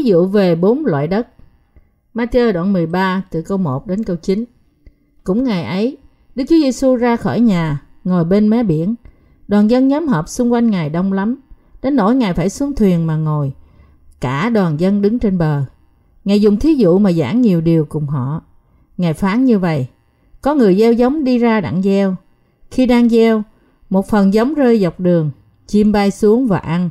thí dụ về bốn loại đất. Matthew đoạn 13 từ câu 1 đến câu 9. Cũng ngày ấy, Đức Chúa Giêsu ra khỏi nhà, ngồi bên mé biển. Đoàn dân nhóm họp xung quanh Ngài đông lắm, đến nỗi Ngài phải xuống thuyền mà ngồi. Cả đoàn dân đứng trên bờ. Ngài dùng thí dụ mà giảng nhiều điều cùng họ. Ngài phán như vậy, có người gieo giống đi ra đặng gieo. Khi đang gieo, một phần giống rơi dọc đường, chim bay xuống và ăn.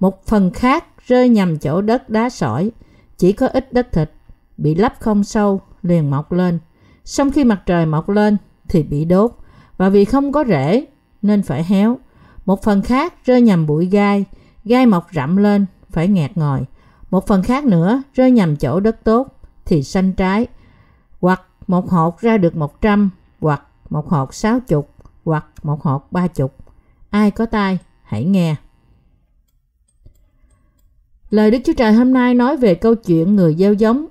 Một phần khác rơi nhầm chỗ đất đá sỏi, chỉ có ít đất thịt, bị lấp không sâu, liền mọc lên. Xong khi mặt trời mọc lên thì bị đốt, và vì không có rễ nên phải héo. Một phần khác rơi nhầm bụi gai, gai mọc rậm lên, phải nghẹt ngòi. Một phần khác nữa rơi nhầm chỗ đất tốt thì xanh trái, hoặc một hột ra được một trăm, hoặc một hột sáu chục, hoặc một hột ba chục. Ai có tai, hãy nghe. Lời Đức Chúa Trời hôm nay nói về câu chuyện người gieo giống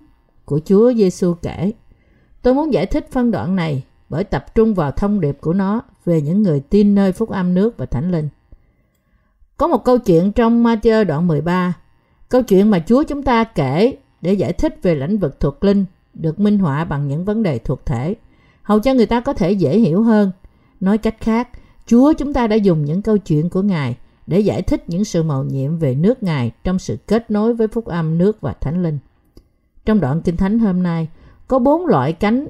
của Chúa Giêsu kể. Tôi muốn giải thích phân đoạn này bởi tập trung vào thông điệp của nó về những người tin nơi phúc âm nước và thánh linh. Có một câu chuyện trong Matthew đoạn 13, câu chuyện mà Chúa chúng ta kể để giải thích về lĩnh vực thuộc linh được minh họa bằng những vấn đề thuộc thể, hầu cho người ta có thể dễ hiểu hơn. Nói cách khác, Chúa chúng ta đã dùng những câu chuyện của Ngài để giải thích những sự màu nhiệm về nước Ngài trong sự kết nối với phúc âm nước và thánh linh. Trong đoạn Kinh Thánh hôm nay, có bốn loại cánh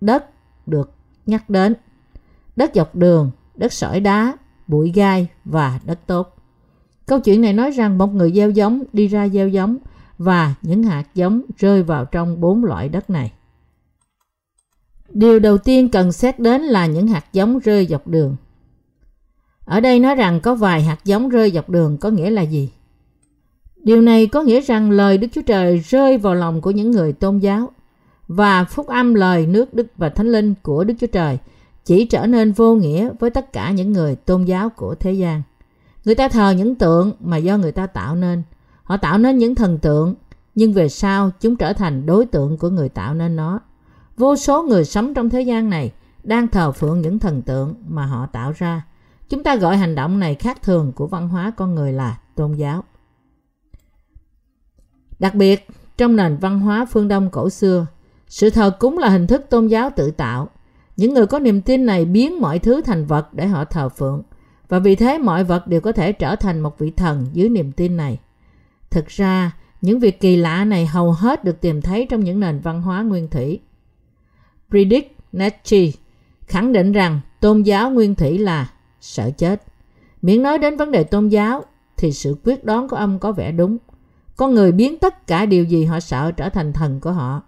đất được nhắc đến. Đất dọc đường, đất sỏi đá, bụi gai và đất tốt. Câu chuyện này nói rằng một người gieo giống đi ra gieo giống và những hạt giống rơi vào trong bốn loại đất này. Điều đầu tiên cần xét đến là những hạt giống rơi dọc đường. Ở đây nói rằng có vài hạt giống rơi dọc đường có nghĩa là gì? Điều này có nghĩa rằng lời Đức Chúa Trời rơi vào lòng của những người tôn giáo và phúc âm lời nước Đức và Thánh Linh của Đức Chúa Trời chỉ trở nên vô nghĩa với tất cả những người tôn giáo của thế gian. Người ta thờ những tượng mà do người ta tạo nên. Họ tạo nên những thần tượng, nhưng về sau chúng trở thành đối tượng của người tạo nên nó. Vô số người sống trong thế gian này đang thờ phượng những thần tượng mà họ tạo ra. Chúng ta gọi hành động này khác thường của văn hóa con người là tôn giáo. Đặc biệt, trong nền văn hóa phương Đông cổ xưa, sự thờ cúng là hình thức tôn giáo tự tạo. Những người có niềm tin này biến mọi thứ thành vật để họ thờ phượng, và vì thế mọi vật đều có thể trở thành một vị thần dưới niềm tin này. Thực ra, những việc kỳ lạ này hầu hết được tìm thấy trong những nền văn hóa nguyên thủy. Friedrich Nietzsche khẳng định rằng tôn giáo nguyên thủy là sợ chết. Miễn nói đến vấn đề tôn giáo thì sự quyết đoán của ông có vẻ đúng. Con người biến tất cả điều gì họ sợ trở thành thần của họ.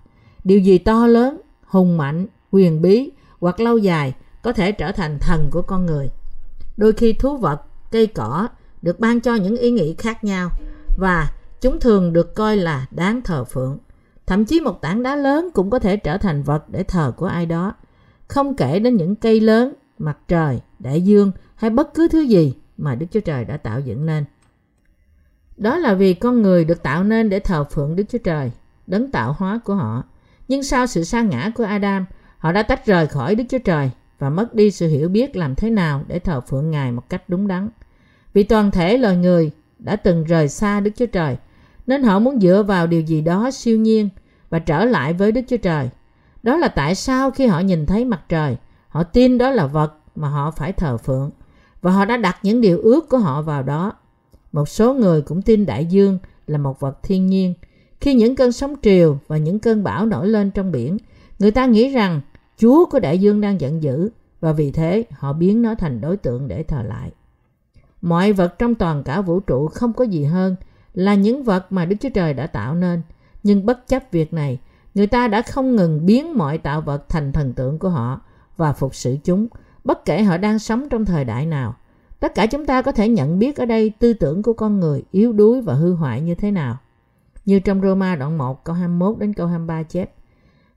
Điều gì to lớn, hùng mạnh, quyền bí hoặc lâu dài có thể trở thành thần của con người. Đôi khi thú vật, cây cỏ được ban cho những ý nghĩ khác nhau và chúng thường được coi là đáng thờ phượng. Thậm chí một tảng đá lớn cũng có thể trở thành vật để thờ của ai đó. Không kể đến những cây lớn, mặt trời, đại dương hay bất cứ thứ gì mà Đức Chúa Trời đã tạo dựng nên. Đó là vì con người được tạo nên để thờ phượng Đức Chúa Trời, đấng tạo hóa của họ. Nhưng sau sự sa ngã của Adam, họ đã tách rời khỏi Đức Chúa Trời và mất đi sự hiểu biết làm thế nào để thờ phượng Ngài một cách đúng đắn. Vì toàn thể loài người đã từng rời xa Đức Chúa Trời, nên họ muốn dựa vào điều gì đó siêu nhiên và trở lại với Đức Chúa Trời. Đó là tại sao khi họ nhìn thấy mặt trời, họ tin đó là vật mà họ phải thờ phượng và họ đã đặt những điều ước của họ vào đó. Một số người cũng tin đại dương là một vật thiên nhiên. Khi những cơn sóng triều và những cơn bão nổi lên trong biển, người ta nghĩ rằng Chúa của đại dương đang giận dữ và vì thế họ biến nó thành đối tượng để thờ lại. Mọi vật trong toàn cả vũ trụ không có gì hơn là những vật mà Đức Chúa Trời đã tạo nên. Nhưng bất chấp việc này, người ta đã không ngừng biến mọi tạo vật thành thần tượng của họ và phục sự chúng, bất kể họ đang sống trong thời đại nào. Tất cả chúng ta có thể nhận biết ở đây tư tưởng của con người yếu đuối và hư hoại như thế nào. Như trong Roma đoạn 1 câu 21 đến câu 23 chép.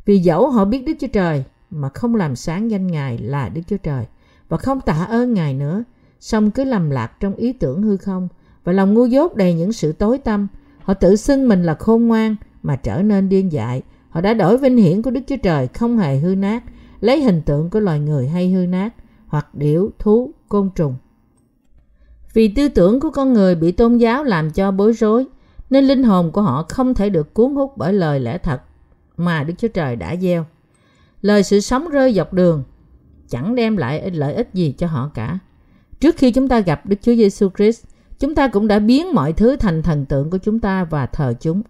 Vì dẫu họ biết Đức Chúa Trời mà không làm sáng danh Ngài là Đức Chúa Trời và không tạ ơn Ngài nữa, song cứ lầm lạc trong ý tưởng hư không và lòng ngu dốt đầy những sự tối tâm. Họ tự xưng mình là khôn ngoan mà trở nên điên dại. Họ đã đổi vinh hiển của Đức Chúa Trời không hề hư nát, lấy hình tượng của loài người hay hư nát, hoặc điểu, thú, côn trùng. Vì tư tưởng của con người bị tôn giáo làm cho bối rối, nên linh hồn của họ không thể được cuốn hút bởi lời lẽ thật mà Đức Chúa Trời đã gieo. Lời sự sống rơi dọc đường chẳng đem lại lợi ích gì cho họ cả. Trước khi chúng ta gặp Đức Chúa Giêsu Christ, chúng ta cũng đã biến mọi thứ thành thần tượng của chúng ta và thờ chúng.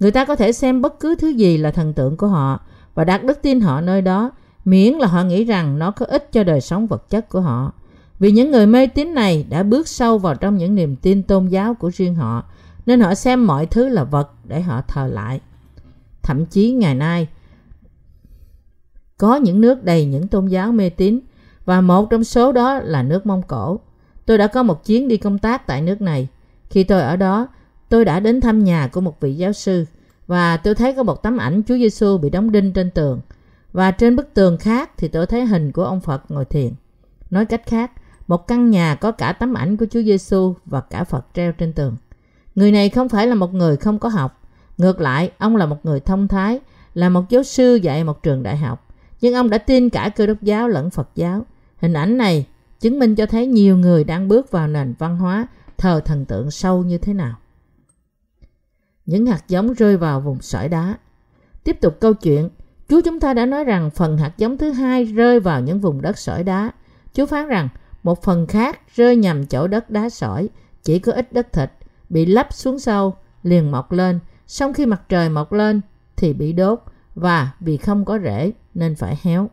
Người ta có thể xem bất cứ thứ gì là thần tượng của họ và đặt đức tin họ nơi đó, miễn là họ nghĩ rằng nó có ích cho đời sống vật chất của họ. Vì những người mê tín này đã bước sâu vào trong những niềm tin tôn giáo của riêng họ, nên họ xem mọi thứ là vật để họ thờ lại. Thậm chí ngày nay, có những nước đầy những tôn giáo mê tín và một trong số đó là nước Mông Cổ. Tôi đã có một chuyến đi công tác tại nước này. Khi tôi ở đó, tôi đã đến thăm nhà của một vị giáo sư và tôi thấy có một tấm ảnh Chúa Giêsu bị đóng đinh trên tường. Và trên bức tường khác thì tôi thấy hình của ông Phật ngồi thiền. Nói cách khác, một căn nhà có cả tấm ảnh của Chúa Giêsu và cả Phật treo trên tường. Người này không phải là một người không có học. Ngược lại, ông là một người thông thái, là một giáo sư dạy một trường đại học. Nhưng ông đã tin cả cơ đốc giáo lẫn Phật giáo. Hình ảnh này chứng minh cho thấy nhiều người đang bước vào nền văn hóa thờ thần tượng sâu như thế nào. Những hạt giống rơi vào vùng sỏi đá. Tiếp tục câu chuyện, Chúa chúng ta đã nói rằng phần hạt giống thứ hai rơi vào những vùng đất sỏi đá. Chúa phán rằng một phần khác rơi nhằm chỗ đất đá sỏi, chỉ có ít đất thịt, bị lấp xuống sâu, liền mọc lên. Xong khi mặt trời mọc lên thì bị đốt và vì không có rễ nên phải héo.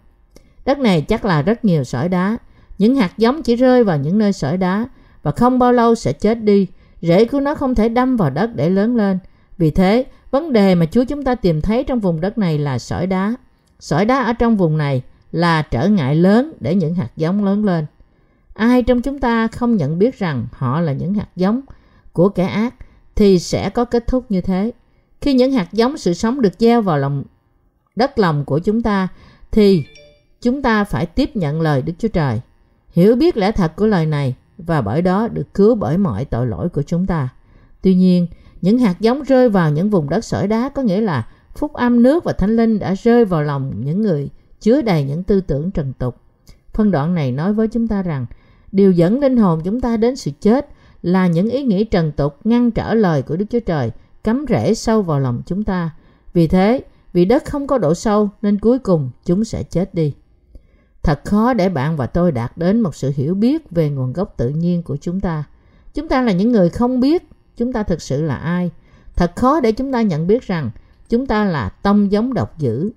Đất này chắc là rất nhiều sỏi đá. Những hạt giống chỉ rơi vào những nơi sỏi đá và không bao lâu sẽ chết đi. Rễ của nó không thể đâm vào đất để lớn lên. Vì thế, vấn đề mà Chúa chúng ta tìm thấy trong vùng đất này là sỏi đá. Sỏi đá ở trong vùng này là trở ngại lớn để những hạt giống lớn lên. Ai trong chúng ta không nhận biết rằng họ là những hạt giống của kẻ ác thì sẽ có kết thúc như thế. Khi những hạt giống sự sống được gieo vào lòng đất lòng của chúng ta thì chúng ta phải tiếp nhận lời Đức Chúa Trời, hiểu biết lẽ thật của lời này và bởi đó được cứu bởi mọi tội lỗi của chúng ta. Tuy nhiên, những hạt giống rơi vào những vùng đất sỏi đá có nghĩa là phúc âm nước và thánh linh đã rơi vào lòng những người chứa đầy những tư tưởng trần tục. Phân đoạn này nói với chúng ta rằng điều dẫn linh hồn chúng ta đến sự chết là những ý nghĩ trần tục ngăn trở lời của Đức Chúa Trời cắm rễ sâu vào lòng chúng ta. Vì thế, vì đất không có độ sâu nên cuối cùng chúng sẽ chết đi. Thật khó để bạn và tôi đạt đến một sự hiểu biết về nguồn gốc tự nhiên của chúng ta. Chúng ta là những người không biết chúng ta thực sự là ai. Thật khó để chúng ta nhận biết rằng chúng ta là tông giống độc dữ.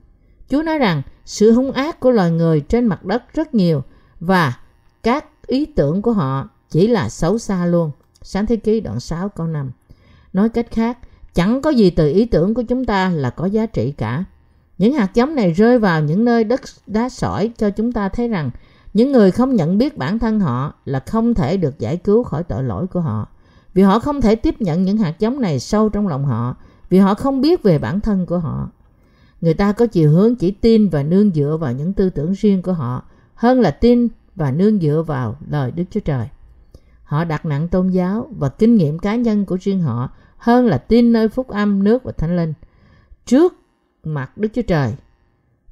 Chúa nói rằng sự hung ác của loài người trên mặt đất rất nhiều và các ý tưởng của họ chỉ là xấu xa luôn. Sáng thế ký đoạn 6 câu 5. Nói cách khác, chẳng có gì từ ý tưởng của chúng ta là có giá trị cả. Những hạt giống này rơi vào những nơi đất đá sỏi cho chúng ta thấy rằng những người không nhận biết bản thân họ là không thể được giải cứu khỏi tội lỗi của họ. Vì họ không thể tiếp nhận những hạt giống này sâu trong lòng họ, vì họ không biết về bản thân của họ. Người ta có chiều hướng chỉ tin và nương dựa vào những tư tưởng riêng của họ hơn là tin và nương dựa vào lời Đức Chúa Trời. Họ đặt nặng tôn giáo và kinh nghiệm cá nhân của riêng họ hơn là tin nơi phúc âm, nước và thánh linh. Trước mặt Đức Chúa Trời,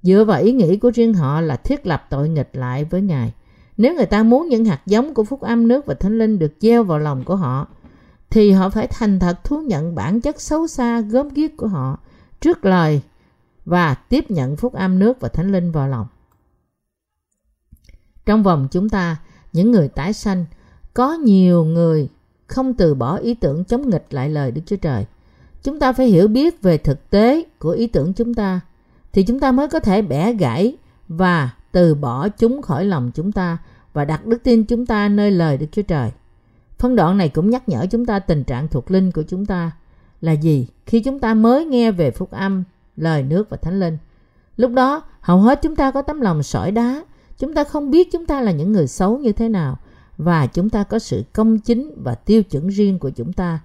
dựa vào ý nghĩ của riêng họ là thiết lập tội nghịch lại với Ngài. Nếu người ta muốn những hạt giống của phúc âm, nước và thánh linh được gieo vào lòng của họ, thì họ phải thành thật thú nhận bản chất xấu xa gớm ghiếc của họ trước lời và tiếp nhận phúc âm nước và thánh linh vào lòng. Trong vòng chúng ta, những người tái sanh, có nhiều người không từ bỏ ý tưởng chống nghịch lại lời Đức Chúa Trời. Chúng ta phải hiểu biết về thực tế của ý tưởng chúng ta, thì chúng ta mới có thể bẻ gãy và từ bỏ chúng khỏi lòng chúng ta và đặt đức tin chúng ta nơi lời Đức Chúa Trời. Phân đoạn này cũng nhắc nhở chúng ta tình trạng thuộc linh của chúng ta là gì khi chúng ta mới nghe về phúc âm, lời nước và thánh linh. Lúc đó, hầu hết chúng ta có tấm lòng sỏi đá. Chúng ta không biết chúng ta là những người xấu như thế nào và chúng ta có sự công chính và tiêu chuẩn riêng của chúng ta.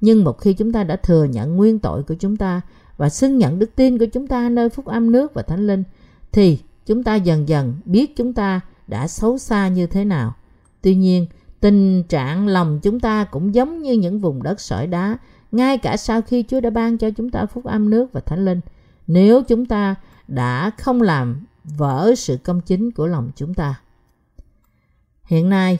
Nhưng một khi chúng ta đã thừa nhận nguyên tội của chúng ta và xưng nhận đức tin của chúng ta nơi phúc âm nước và thánh linh, thì chúng ta dần dần biết chúng ta đã xấu xa như thế nào. Tuy nhiên, tình trạng lòng chúng ta cũng giống như những vùng đất sỏi đá, ngay cả sau khi Chúa đã ban cho chúng ta phúc âm nước và thánh linh. Nếu chúng ta đã không làm vỡ sự công chính của lòng chúng ta. Hiện nay,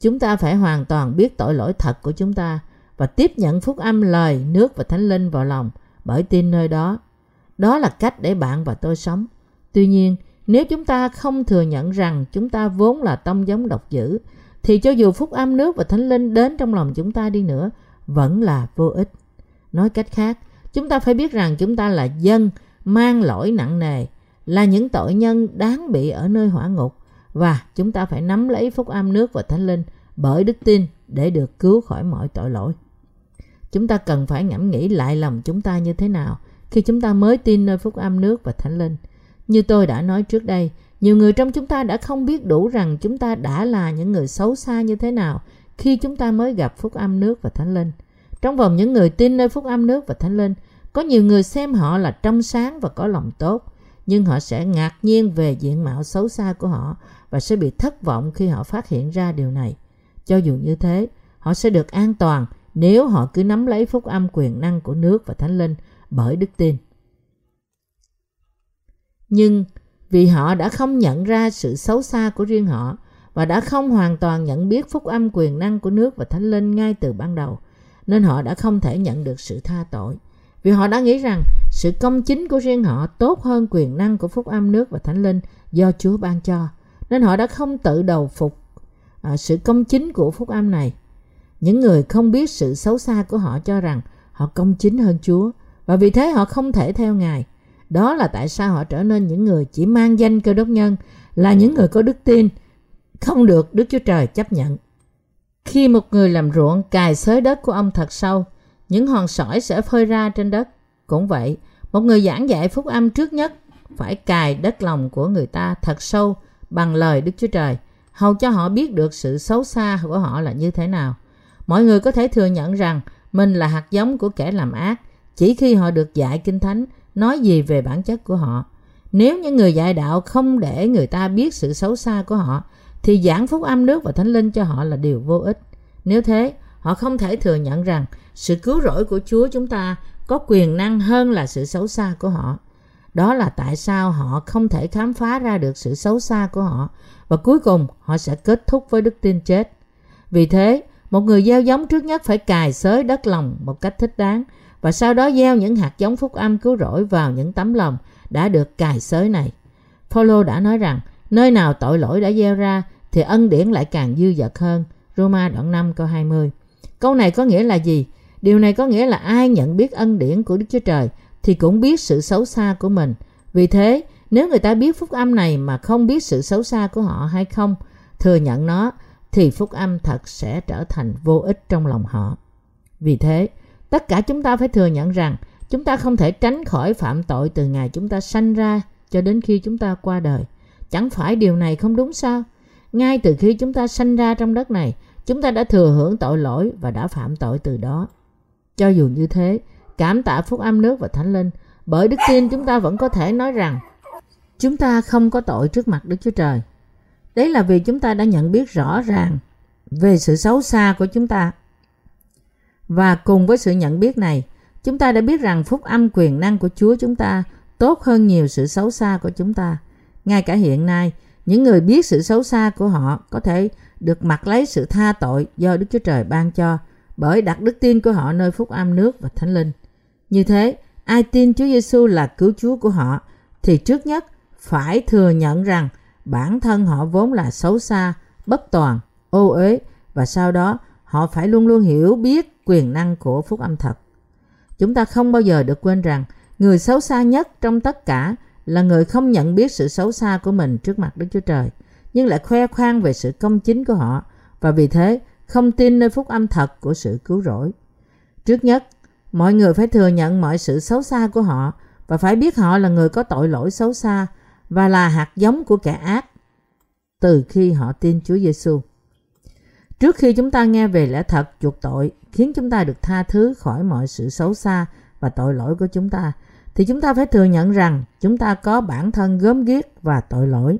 chúng ta phải hoàn toàn biết tội lỗi thật của chúng ta và tiếp nhận phúc âm lời, nước và thánh linh vào lòng bởi tin nơi đó. Đó là cách để bạn và tôi sống. Tuy nhiên, nếu chúng ta không thừa nhận rằng chúng ta vốn là tông giống độc dữ, thì cho dù phúc âm nước và thánh linh đến trong lòng chúng ta đi nữa, vẫn là vô ích. Nói cách khác, chúng ta phải biết rằng chúng ta là dân mang lỗi nặng nề, là những tội nhân đáng bị ở nơi hỏa ngục và chúng ta phải nắm lấy phúc âm nước và thánh linh bởi đức tin để được cứu khỏi mọi tội lỗi. Chúng ta cần phải ngẫm nghĩ lại lòng chúng ta như thế nào khi chúng ta mới tin nơi phúc âm nước và thánh linh. Như tôi đã nói trước đây, nhiều người trong chúng ta đã không biết đủ rằng chúng ta đã là những người xấu xa như thế nào khi chúng ta mới gặp phúc âm nước và thánh linh. Trong vòng những người tin nơi phúc âm nước và thánh linh, có nhiều người xem họ là trong sáng và có lòng tốt, nhưng họ sẽ ngạc nhiên về diện mạo xấu xa của họ và sẽ bị thất vọng khi họ phát hiện ra điều này. Cho dù như thế, họ sẽ được an toàn nếu họ cứ nắm lấy phúc âm quyền năng của nước và thánh linh bởi đức tin. Nhưng vì họ đã không nhận ra sự xấu xa của riêng họ và đã không hoàn toàn nhận biết phúc âm quyền năng của nước và thánh linh ngay từ ban đầu, nên họ đã không thể nhận được sự tha tội. Vì họ đã nghĩ rằng sự công chính của riêng họ tốt hơn quyền năng của phúc âm nước và thánh linh do Chúa ban cho, nên họ đã không tự đầu phục à, sự công chính của phúc âm này. Những người không biết sự xấu xa của họ cho rằng họ công chính hơn Chúa và vì thế họ không thể theo Ngài. Đó là tại sao họ trở nên những người chỉ mang danh cơ đốc nhân, là những người có đức tin, không được Đức Chúa Trời chấp nhận. Khi một người làm ruộng cài xới đất của ông thật sâu, những hòn sỏi sẽ phơi ra trên đất. Cũng vậy, một người giảng dạy phúc âm trước nhất phải cài đất lòng của người ta thật sâu bằng lời Đức Chúa Trời, hầu cho họ biết được sự xấu xa của họ là như thế nào. Mọi người có thể thừa nhận rằng mình là hạt giống của kẻ làm ác chỉ khi họ được dạy kinh thánh nói gì về bản chất của họ. Nếu những người dạy đạo không để người ta biết sự xấu xa của họ, thì giảng phúc âm nước và thánh linh cho họ là điều vô ích. Nếu thế, họ không thể thừa nhận rằng sự cứu rỗi của Chúa chúng ta có quyền năng hơn là sự xấu xa của họ. Đó là tại sao họ không thể khám phá ra được sự xấu xa của họ và cuối cùng họ sẽ kết thúc với đức tin chết. Vì thế, một người gieo giống trước nhất phải cài xới đất lòng một cách thích đáng và sau đó gieo những hạt giống phúc âm cứu rỗi vào những tấm lòng đã được cài xới này. Phaolô đã nói rằng nơi nào tội lỗi đã gieo ra thì ân điển lại càng dư dật hơn. Roma đoạn 5 câu 20. Câu này có nghĩa là gì? Điều này có nghĩa là ai nhận biết ân điển của Đức Chúa Trời thì cũng biết sự xấu xa của mình. Vì thế, nếu người ta biết phúc âm này mà không biết sự xấu xa của họ hay không, thừa nhận nó, thì phúc âm thật sẽ trở thành vô ích trong lòng họ. Vì thế, tất cả chúng ta phải thừa nhận rằng chúng ta không thể tránh khỏi phạm tội từ ngày chúng ta sanh ra cho đến khi chúng ta qua đời. Chẳng phải điều này không đúng sao? Ngay từ khi chúng ta sanh ra trong đất này, chúng ta đã thừa hưởng tội lỗi và đã phạm tội từ đó. Cho dù như thế, cảm tạ phúc âm nước và thánh linh, bởi đức tin chúng ta vẫn có thể nói rằng chúng ta không có tội trước mặt Đức Chúa Trời. Đấy là vì chúng ta đã nhận biết rõ ràng về sự xấu xa của chúng ta. Và cùng với sự nhận biết này, chúng ta đã biết rằng phúc âm quyền năng của Chúa chúng ta tốt hơn nhiều sự xấu xa của chúng ta. Ngay cả hiện nay, những người biết sự xấu xa của họ có thể được mặc lấy sự tha tội do Đức Chúa Trời ban cho bởi đặt đức tin của họ nơi phúc âm nước và thánh linh. Như thế, ai tin Chúa Giêsu là cứu Chúa của họ thì trước nhất phải thừa nhận rằng bản thân họ vốn là xấu xa, bất toàn, ô uế và sau đó họ phải luôn luôn hiểu biết quyền năng của phúc âm thật. Chúng ta không bao giờ được quên rằng người xấu xa nhất trong tất cả là người không nhận biết sự xấu xa của mình trước mặt Đức Chúa Trời, nhưng lại khoe khoang về sự công chính của họ và vì thế không tin nơi phúc âm thật của sự cứu rỗi. Trước nhất, mọi người phải thừa nhận mọi sự xấu xa của họ và phải biết họ là người có tội lỗi xấu xa và là hạt giống của kẻ ác từ khi họ tin Chúa Giêsu. Trước khi chúng ta nghe về lẽ thật chuộc tội khiến chúng ta được tha thứ khỏi mọi sự xấu xa và tội lỗi của chúng ta, thì chúng ta phải thừa nhận rằng chúng ta có bản thân gớm ghiếc và tội lỗi.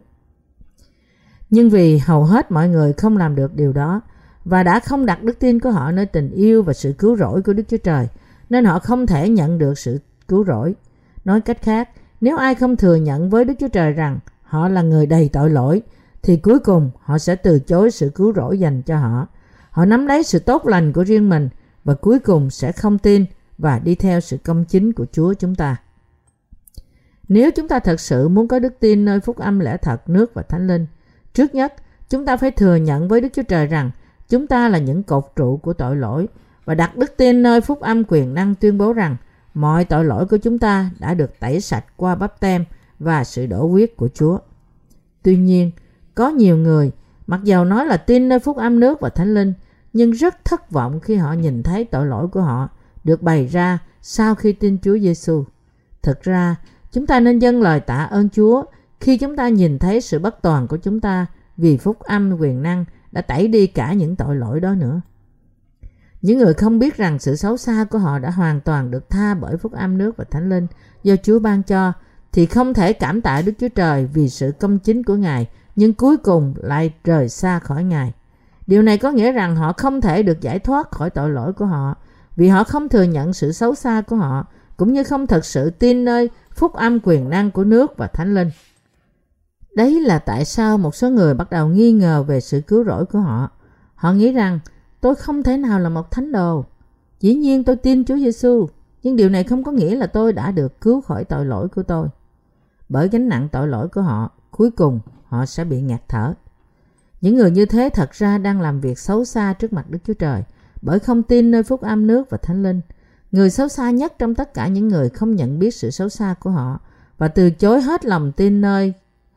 Nhưng vì hầu hết mọi người không làm được điều đó và đã không đặt đức tin của họ nơi tình yêu và sự cứu rỗi của Đức Chúa Trời, nên họ không thể nhận được sự cứu rỗi. Nói cách khác, nếu ai không thừa nhận với Đức Chúa Trời rằng họ là người đầy tội lỗi, thì cuối cùng họ sẽ từ chối sự cứu rỗi dành cho họ. Họ nắm lấy sự tốt lành của riêng mình và cuối cùng sẽ không tin và đi theo sự công chính của Chúa chúng ta. Nếu chúng ta thật sự muốn có đức tin nơi phúc âm lẽ thật, nước và thánh linh, trước nhất chúng ta phải thừa nhận với Đức Chúa Trời rằng chúng ta là những cột trụ của tội lỗi và đặt đức tin nơi phúc âm quyền năng tuyên bố rằng mọi tội lỗi của chúng ta đã được tẩy sạch qua bắp tem và sự đổ huyết của Chúa. Tuy nhiên, có nhiều người mặc dầu nói là tin nơi phúc âm nước và thánh linh nhưng rất thất vọng khi họ nhìn thấy tội lỗi của họ được bày ra sau khi tin Chúa Giêsu. Thực ra, chúng ta nên dâng lời tạ ơn Chúa khi chúng ta nhìn thấy sự bất toàn của chúng ta vì phúc âm quyền năng đã tẩy đi cả những tội lỗi đó nữa. Những người không biết rằng sự xấu xa của họ đã hoàn toàn được tha bởi phúc âm nước và thánh linh do Chúa ban cho thì không thể cảm tạ Đức Chúa Trời vì sự công chính của Ngài nhưng cuối cùng lại rời xa khỏi Ngài. Điều này có nghĩa rằng họ không thể được giải thoát khỏi tội lỗi của họ vì họ không thừa nhận sự xấu xa của họ cũng như không thật sự tin nơi phúc âm quyền năng của nước và thánh linh. Đấy là tại sao một số người bắt đầu nghi ngờ về sự cứu rỗi của họ. Họ nghĩ rằng tôi không thể nào là một thánh đồ. Dĩ nhiên tôi tin Chúa Giêsu, nhưng điều này không có nghĩa là tôi đã được cứu khỏi tội lỗi của tôi. Bởi gánh nặng tội lỗi của họ, cuối cùng họ sẽ bị ngạt thở. Những người như thế thật ra đang làm việc xấu xa trước mặt Đức Chúa Trời bởi không tin nơi phúc âm nước và thánh linh. Người xấu xa nhất trong tất cả những người không nhận biết sự xấu xa của họ và từ chối hết lòng tin nơi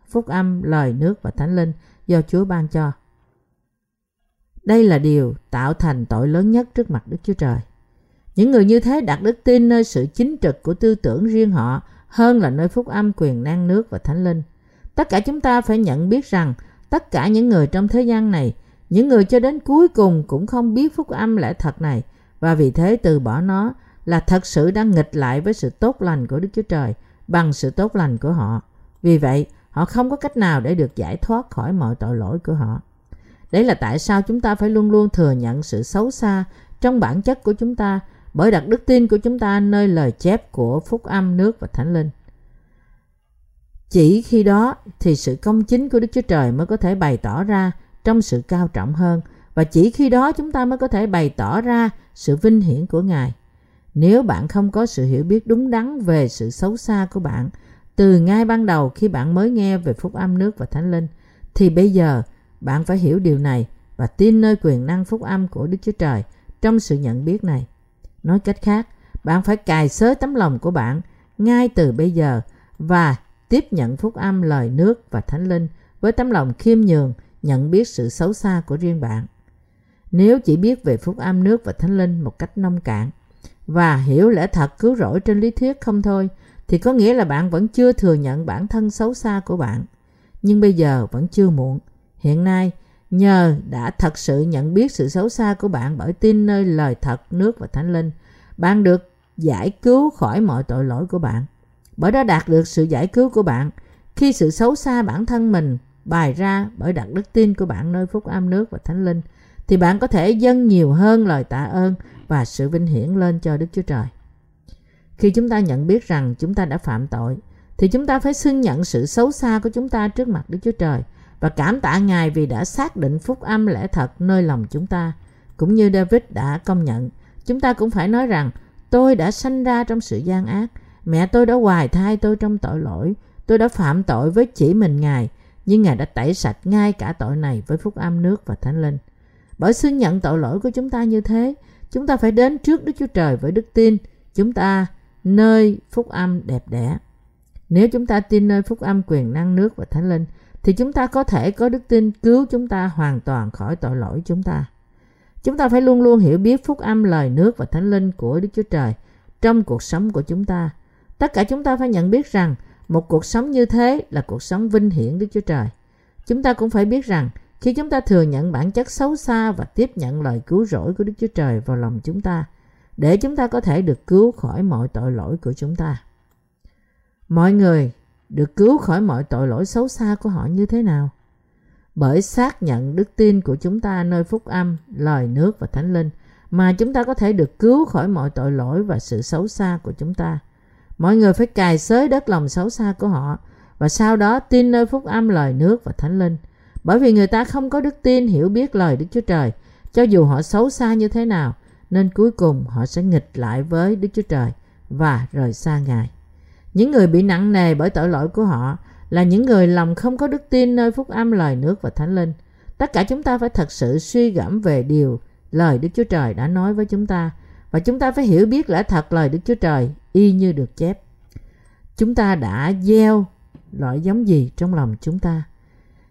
phúc âm, lời nước và thánh linh do Chúa ban cho. Đây là điều tạo thành tội lớn nhất trước mặt Đức Chúa Trời. Những người như thế đặt đức tin nơi sự chính trực của tư tưởng riêng họ hơn là nơi phúc âm quyền năng nước và thánh linh. Tất cả chúng ta phải nhận biết rằng tất cả những người trong thế gian này, những người cho đến cuối cùng cũng không biết phúc âm lẽ thật này và vì thế từ bỏ nó là thật sự đang nghịch lại với sự tốt lành của Đức Chúa Trời bằng sự tốt lành của họ. Vì vậy, họ không có cách nào để được giải thoát khỏi mọi tội lỗi của họ. Đấy là tại sao chúng ta phải luôn luôn thừa nhận sự xấu xa trong bản chất của chúng ta bởi đặt đức tin của chúng ta nơi lời chép của phúc âm nước và thánh linh. Chỉ khi đó thì sự công chính của Đức Chúa Trời mới có thể bày tỏ ra trong sự cao trọng hơn và chỉ khi đó chúng ta mới có thể bày tỏ ra sự vinh hiển của Ngài. Nếu bạn không có sự hiểu biết đúng đắn về sự xấu xa của bạn từ ngay ban đầu khi bạn mới nghe về phúc âm nước và thánh linh thì bây giờ bạn phải hiểu điều này và tin nơi quyền năng phúc âm của Đức Chúa Trời trong sự nhận biết này. Nói cách khác, bạn phải cài xới tấm lòng của bạn ngay từ bây giờ và tiếp nhận phúc âm lời nước và thánh linh với tấm lòng khiêm nhường nhận biết sự xấu xa của riêng bạn. Nếu chỉ biết về phúc âm nước và thánh linh một cách nông cạn và hiểu lẽ thật cứu rỗi trên lý thuyết không thôi thì có nghĩa là bạn vẫn chưa thừa nhận bản thân xấu xa của bạn. Nhưng bây giờ vẫn chưa muộn. Hiện nay, nhờ đã thật sự nhận biết sự xấu xa của bạn bởi tin nơi lời thật, nước và thánh linh, bạn được giải cứu khỏi mọi tội lỗi của bạn. Bởi đã đạt được sự giải cứu của bạn, khi sự xấu xa bản thân mình bài ra bởi đặt đức tin của bạn nơi phúc âm nước và thánh linh, thì bạn có thể dâng nhiều hơn lời tạ ơn và sự vinh hiển lên cho Đức Chúa Trời. Khi chúng ta nhận biết rằng chúng ta đã phạm tội, thì chúng ta phải xưng nhận sự xấu xa của chúng ta trước mặt Đức Chúa Trời và cảm tạ Ngài vì đã xác định phúc âm lẽ thật nơi lòng chúng ta. Cũng như David đã công nhận, chúng ta cũng phải nói rằng tôi đã sanh ra trong sự gian ác, mẹ tôi đã hoài thai tôi trong tội lỗi, tôi đã phạm tội với chỉ mình Ngài, nhưng Ngài đã tẩy sạch ngay cả tội này với phúc âm nước và thánh linh. Bởi xưng nhận tội lỗi của chúng ta như thế, chúng ta phải đến trước Đức Chúa Trời với đức tin. Chúng ta nơi phúc âm đẹp đẽ. Nếu chúng ta tin nơi phúc âm quyền năng nước và thánh linh, thì chúng ta có thể có đức tin cứu chúng ta hoàn toàn khỏi tội lỗi chúng ta. Chúng ta phải luôn luôn hiểu biết phúc âm lời nước và thánh linh của Đức Chúa Trời trong cuộc sống của chúng ta. Tất cả chúng ta phải nhận biết rằng một cuộc sống như thế là cuộc sống vinh hiển Đức Chúa Trời. Chúng ta cũng phải biết rằng khi chúng ta thừa nhận bản chất xấu xa và tiếp nhận lời cứu rỗi của Đức Chúa Trời vào lòng chúng ta, để chúng ta có thể được cứu khỏi mọi tội lỗi của chúng ta. Mọi người được cứu khỏi mọi tội lỗi xấu xa của họ như thế nào? Bởi xác nhận đức tin của chúng ta nơi phúc âm, lời nước và thánh linh mà chúng ta có thể được cứu khỏi mọi tội lỗi và sự xấu xa của chúng ta. Mọi người phải cài xới đất lòng xấu xa của họ và sau đó tin nơi phúc âm lời nước và thánh linh. Bởi vì người ta không có đức tin hiểu biết lời Đức Chúa Trời, cho dù họ xấu xa như thế nào, nên cuối cùng họ sẽ nghịch lại với Đức Chúa Trời và rời xa Ngài. Những người bị nặng nề bởi tội lỗi của họ là những người lòng không có đức tin nơi phúc âm lời nước và thánh linh. Tất cả chúng ta phải thật sự suy gẫm về điều lời Đức Chúa Trời đã nói với chúng ta và chúng ta phải hiểu biết lẽ thật lời Đức Chúa Trời y như được chép. Chúng ta đã gieo loại giống gì trong lòng chúng ta?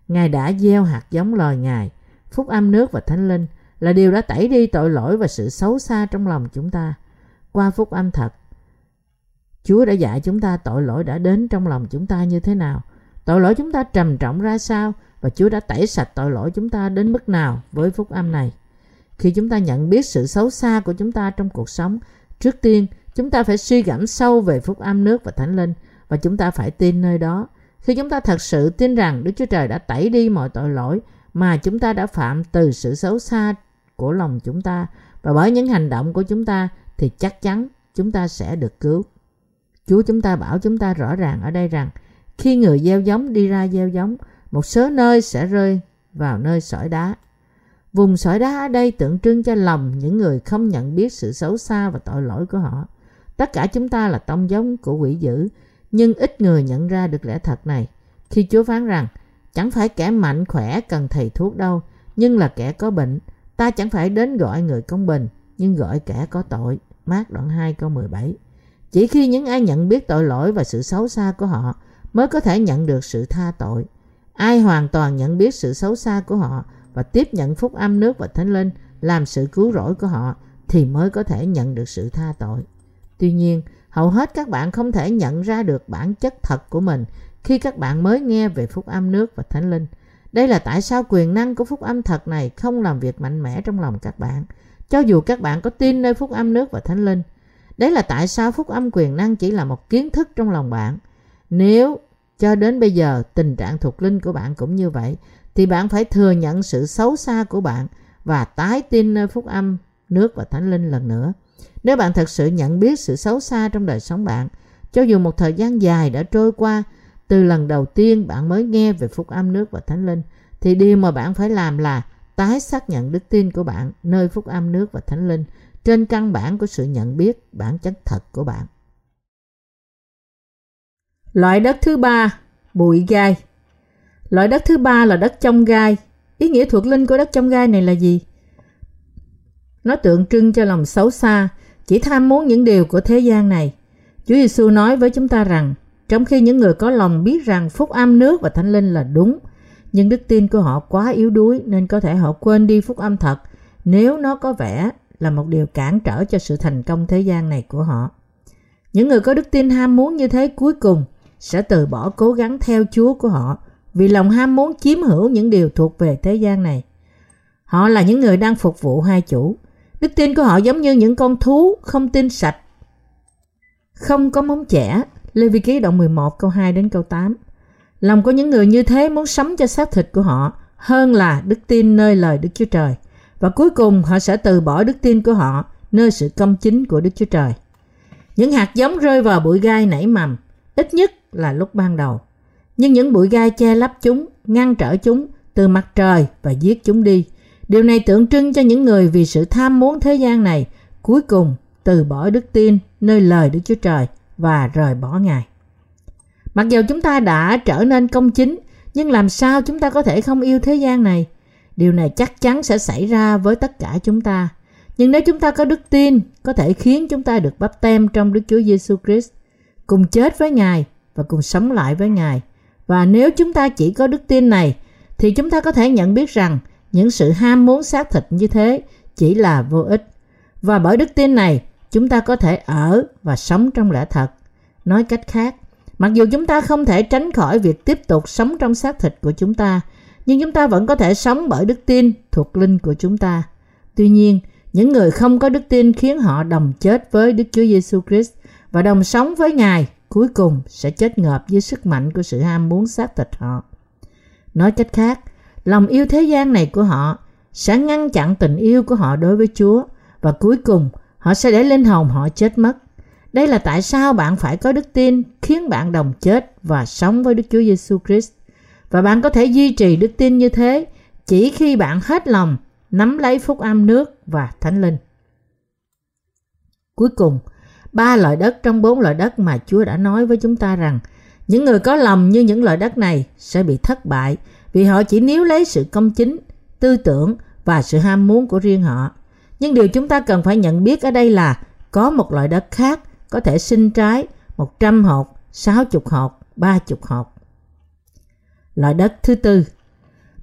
Ngài đã gieo hạt giống lời Ngài, phúc âm nước và thánh linh là điều đã tẩy đi tội lỗi và sự xấu xa trong lòng chúng ta. Qua phúc âm thật, Chúa đã dạy chúng ta tội lỗi đã đến trong lòng chúng ta như thế nào, tội lỗi chúng ta trầm trọng ra sao và Chúa đã tẩy sạch tội lỗi chúng ta đến mức nào với phúc âm này. Khi chúng ta nhận biết sự xấu xa của chúng ta trong cuộc sống, trước tiên chúng ta phải suy gẫm sâu về phúc âm nước và thánh linh và chúng ta phải tin nơi đó. Khi chúng ta thật sự tin rằng Đức Chúa Trời đã tẩy đi mọi tội lỗi mà chúng ta đã phạm từ sự xấu xa của lòng chúng ta và bởi những hành động của chúng ta thì chắc chắn chúng ta sẽ được cứu. Chúa chúng ta bảo chúng ta rõ ràng ở đây rằng khi người gieo giống đi ra gieo giống, một số nơi sẽ rơi vào nơi sỏi đá. Vùng sỏi đá ở đây tượng trưng cho lòng những người không nhận biết sự xấu xa và tội lỗi của họ. Tất cả chúng ta là tông giống của quỷ dữ, nhưng ít người nhận ra được lẽ thật này. Khi Chúa phán rằng, chẳng phải kẻ mạnh khỏe cần thầy thuốc đâu, nhưng là kẻ có bệnh. Ta chẳng phải đến gọi người công bình, nhưng gọi kẻ có tội. Mát đoạn 2 câu 17 Chỉ khi những ai nhận biết tội lỗi và sự xấu xa của họ mới có thể nhận được sự tha tội. Ai hoàn toàn nhận biết sự xấu xa của họ và tiếp nhận phúc âm nước và thánh linh làm sự cứu rỗi của họ thì mới có thể nhận được sự tha tội. Tuy nhiên, hầu hết các bạn không thể nhận ra được bản chất thật của mình khi các bạn mới nghe về phúc âm nước và thánh linh. Đây là tại sao quyền năng của phúc âm thật này không làm việc mạnh mẽ trong lòng các bạn, cho dù các bạn có tin nơi phúc âm nước và thánh linh. Đấy là tại sao phúc âm quyền năng chỉ là một kiến thức trong lòng bạn. Nếu cho đến bây giờ tình trạng thuộc linh của bạn cũng như vậy, thì bạn phải thừa nhận sự xấu xa của bạn và tái tin nơi phúc âm, nước và thánh linh lần nữa. Nếu bạn thật sự nhận biết sự xấu xa trong đời sống bạn, cho dù một thời gian dài đã trôi qua từ lần đầu tiên bạn mới nghe về phúc âm nước và thánh linh, thì điều mà bạn phải làm là tái xác nhận đức tin của bạn nơi phúc âm nước và thánh linh trên căn bản của sự nhận biết bản chất thật của bạn. Loại đất thứ ba, bụi gai. Loại đất thứ ba là đất trong gai. Ý nghĩa thuộc linh của đất trong gai này là gì? Nó tượng trưng cho lòng xấu xa, chỉ tham muốn những điều của thế gian này. Chúa Giêsu nói với chúng ta rằng, trong khi những người có lòng biết rằng phúc âm nước và thánh linh là đúng, nhưng đức tin của họ quá yếu đuối nên có thể họ quên đi phúc âm thật nếu nó có vẻ là một điều cản trở cho sự thành công thế gian này của họ. Những người có đức tin ham muốn như thế cuối cùng sẽ từ bỏ cố gắng theo Chúa của họ vì lòng ham muốn chiếm hữu những điều thuộc về thế gian này. Họ là những người đang phục vụ hai chủ. Đức tin của họ giống như những con thú không tin sạch, không có móng chẻ. Lê Vi Ký đoạn 11 câu 2 đến câu 8. Lòng của những người như thế muốn sống cho xác thịt của họ hơn là đức tin nơi lời Đức Chúa Trời. Và cuối cùng họ sẽ từ bỏ đức tin của họ nơi sự công chính của Đức Chúa Trời. Những hạt giống rơi vào bụi gai nảy mầm, ít nhất là lúc ban đầu. Nhưng những bụi gai che lấp chúng, ngăn trở chúng từ mặt trời và giết chúng đi. Điều này tượng trưng cho những người vì sự tham muốn thế gian này cuối cùng từ bỏ đức tin nơi lời Đức Chúa Trời và rời bỏ Ngài. Mặc dù chúng ta đã trở nên công chính, nhưng làm sao chúng ta có thể không yêu thế gian này? Điều này chắc chắn sẽ xảy ra với tất cả chúng ta. Nhưng nếu chúng ta có đức tin, có thể khiến chúng ta được bắp tem trong Đức Chúa Giêsu Christ, cùng chết với Ngài và cùng sống lại với Ngài. Và nếu chúng ta chỉ có đức tin này, thì chúng ta có thể nhận biết rằng những sự ham muốn xác thịt như thế chỉ là vô ích. Và bởi đức tin này, chúng ta có thể ở và sống trong lẽ thật. Nói cách khác, mặc dù chúng ta không thể tránh khỏi việc tiếp tục sống trong xác thịt của chúng ta, nhưng chúng ta vẫn có thể sống bởi đức tin thuộc linh của chúng ta. Tuy nhiên, những người không có đức tin khiến họ đồng chết với Đức Chúa Giêsu Christ và đồng sống với Ngài cuối cùng sẽ chết ngợp dưới sức mạnh của sự ham muốn xác thịt họ. Nói cách khác, lòng yêu thế gian này của họ sẽ ngăn chặn tình yêu của họ đối với Chúa và cuối cùng họ sẽ để linh hồn họ chết mất. Đây là tại sao bạn phải có đức tin khiến bạn đồng chết và sống với Đức Chúa Giêsu Christ. Và bạn có thể duy trì đức tin như thế chỉ khi bạn hết lòng nắm lấy phúc âm nước và thánh linh. Cuối cùng, ba loại đất trong bốn loại đất mà Chúa đã nói với chúng ta rằng những người có lòng như những loại đất này sẽ bị thất bại vì họ chỉ níu lấy sự công chính, tư tưởng và sự ham muốn của riêng họ. Nhưng điều chúng ta cần phải nhận biết ở đây là có một loại đất khác có thể sinh trái 100 hột, 60 hột, 30 hột. Loại đất thứ tư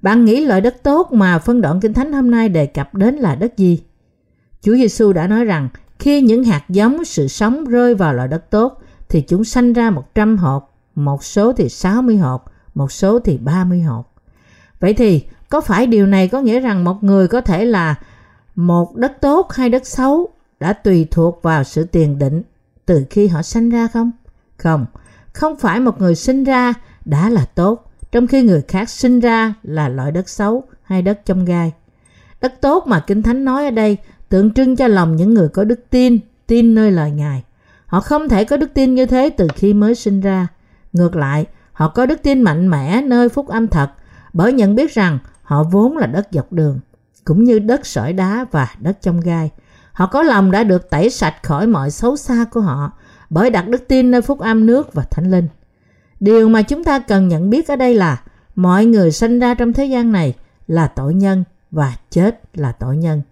Bạn nghĩ loại đất tốt mà phân đoạn Kinh Thánh hôm nay đề cập đến là đất gì? Chúa Giêsu đã nói rằng khi những hạt giống sự sống rơi vào loại đất tốt thì chúng sanh ra 100 hột, một số thì 60 hột, một số thì 30 hột. Vậy thì có phải điều này có nghĩa rằng một người có thể là một đất tốt hay đất xấu đã tùy thuộc vào sự tiền định từ khi họ sinh ra không? Không, không phải một người sinh ra đã là tốt, trong khi người khác sinh ra là loại đất xấu hay đất trong gai. Đất tốt mà Kinh Thánh nói ở đây tượng trưng cho lòng những người có đức tin, tin nơi lời Ngài. Họ không thể có đức tin như thế từ khi mới sinh ra. Ngược lại, họ có đức tin mạnh mẽ nơi phúc âm thật bởi nhận biết rằng họ vốn là đất dọc đường, cũng như đất sỏi đá và đất trong gai. Họ có lòng đã được tẩy sạch khỏi mọi xấu xa của họ bởi đặt đức tin nơi phúc âm nước và thánh linh. Điều mà chúng ta cần nhận biết ở đây là mọi người sinh ra trong thế gian này là tội nhân và chết là tội nhân.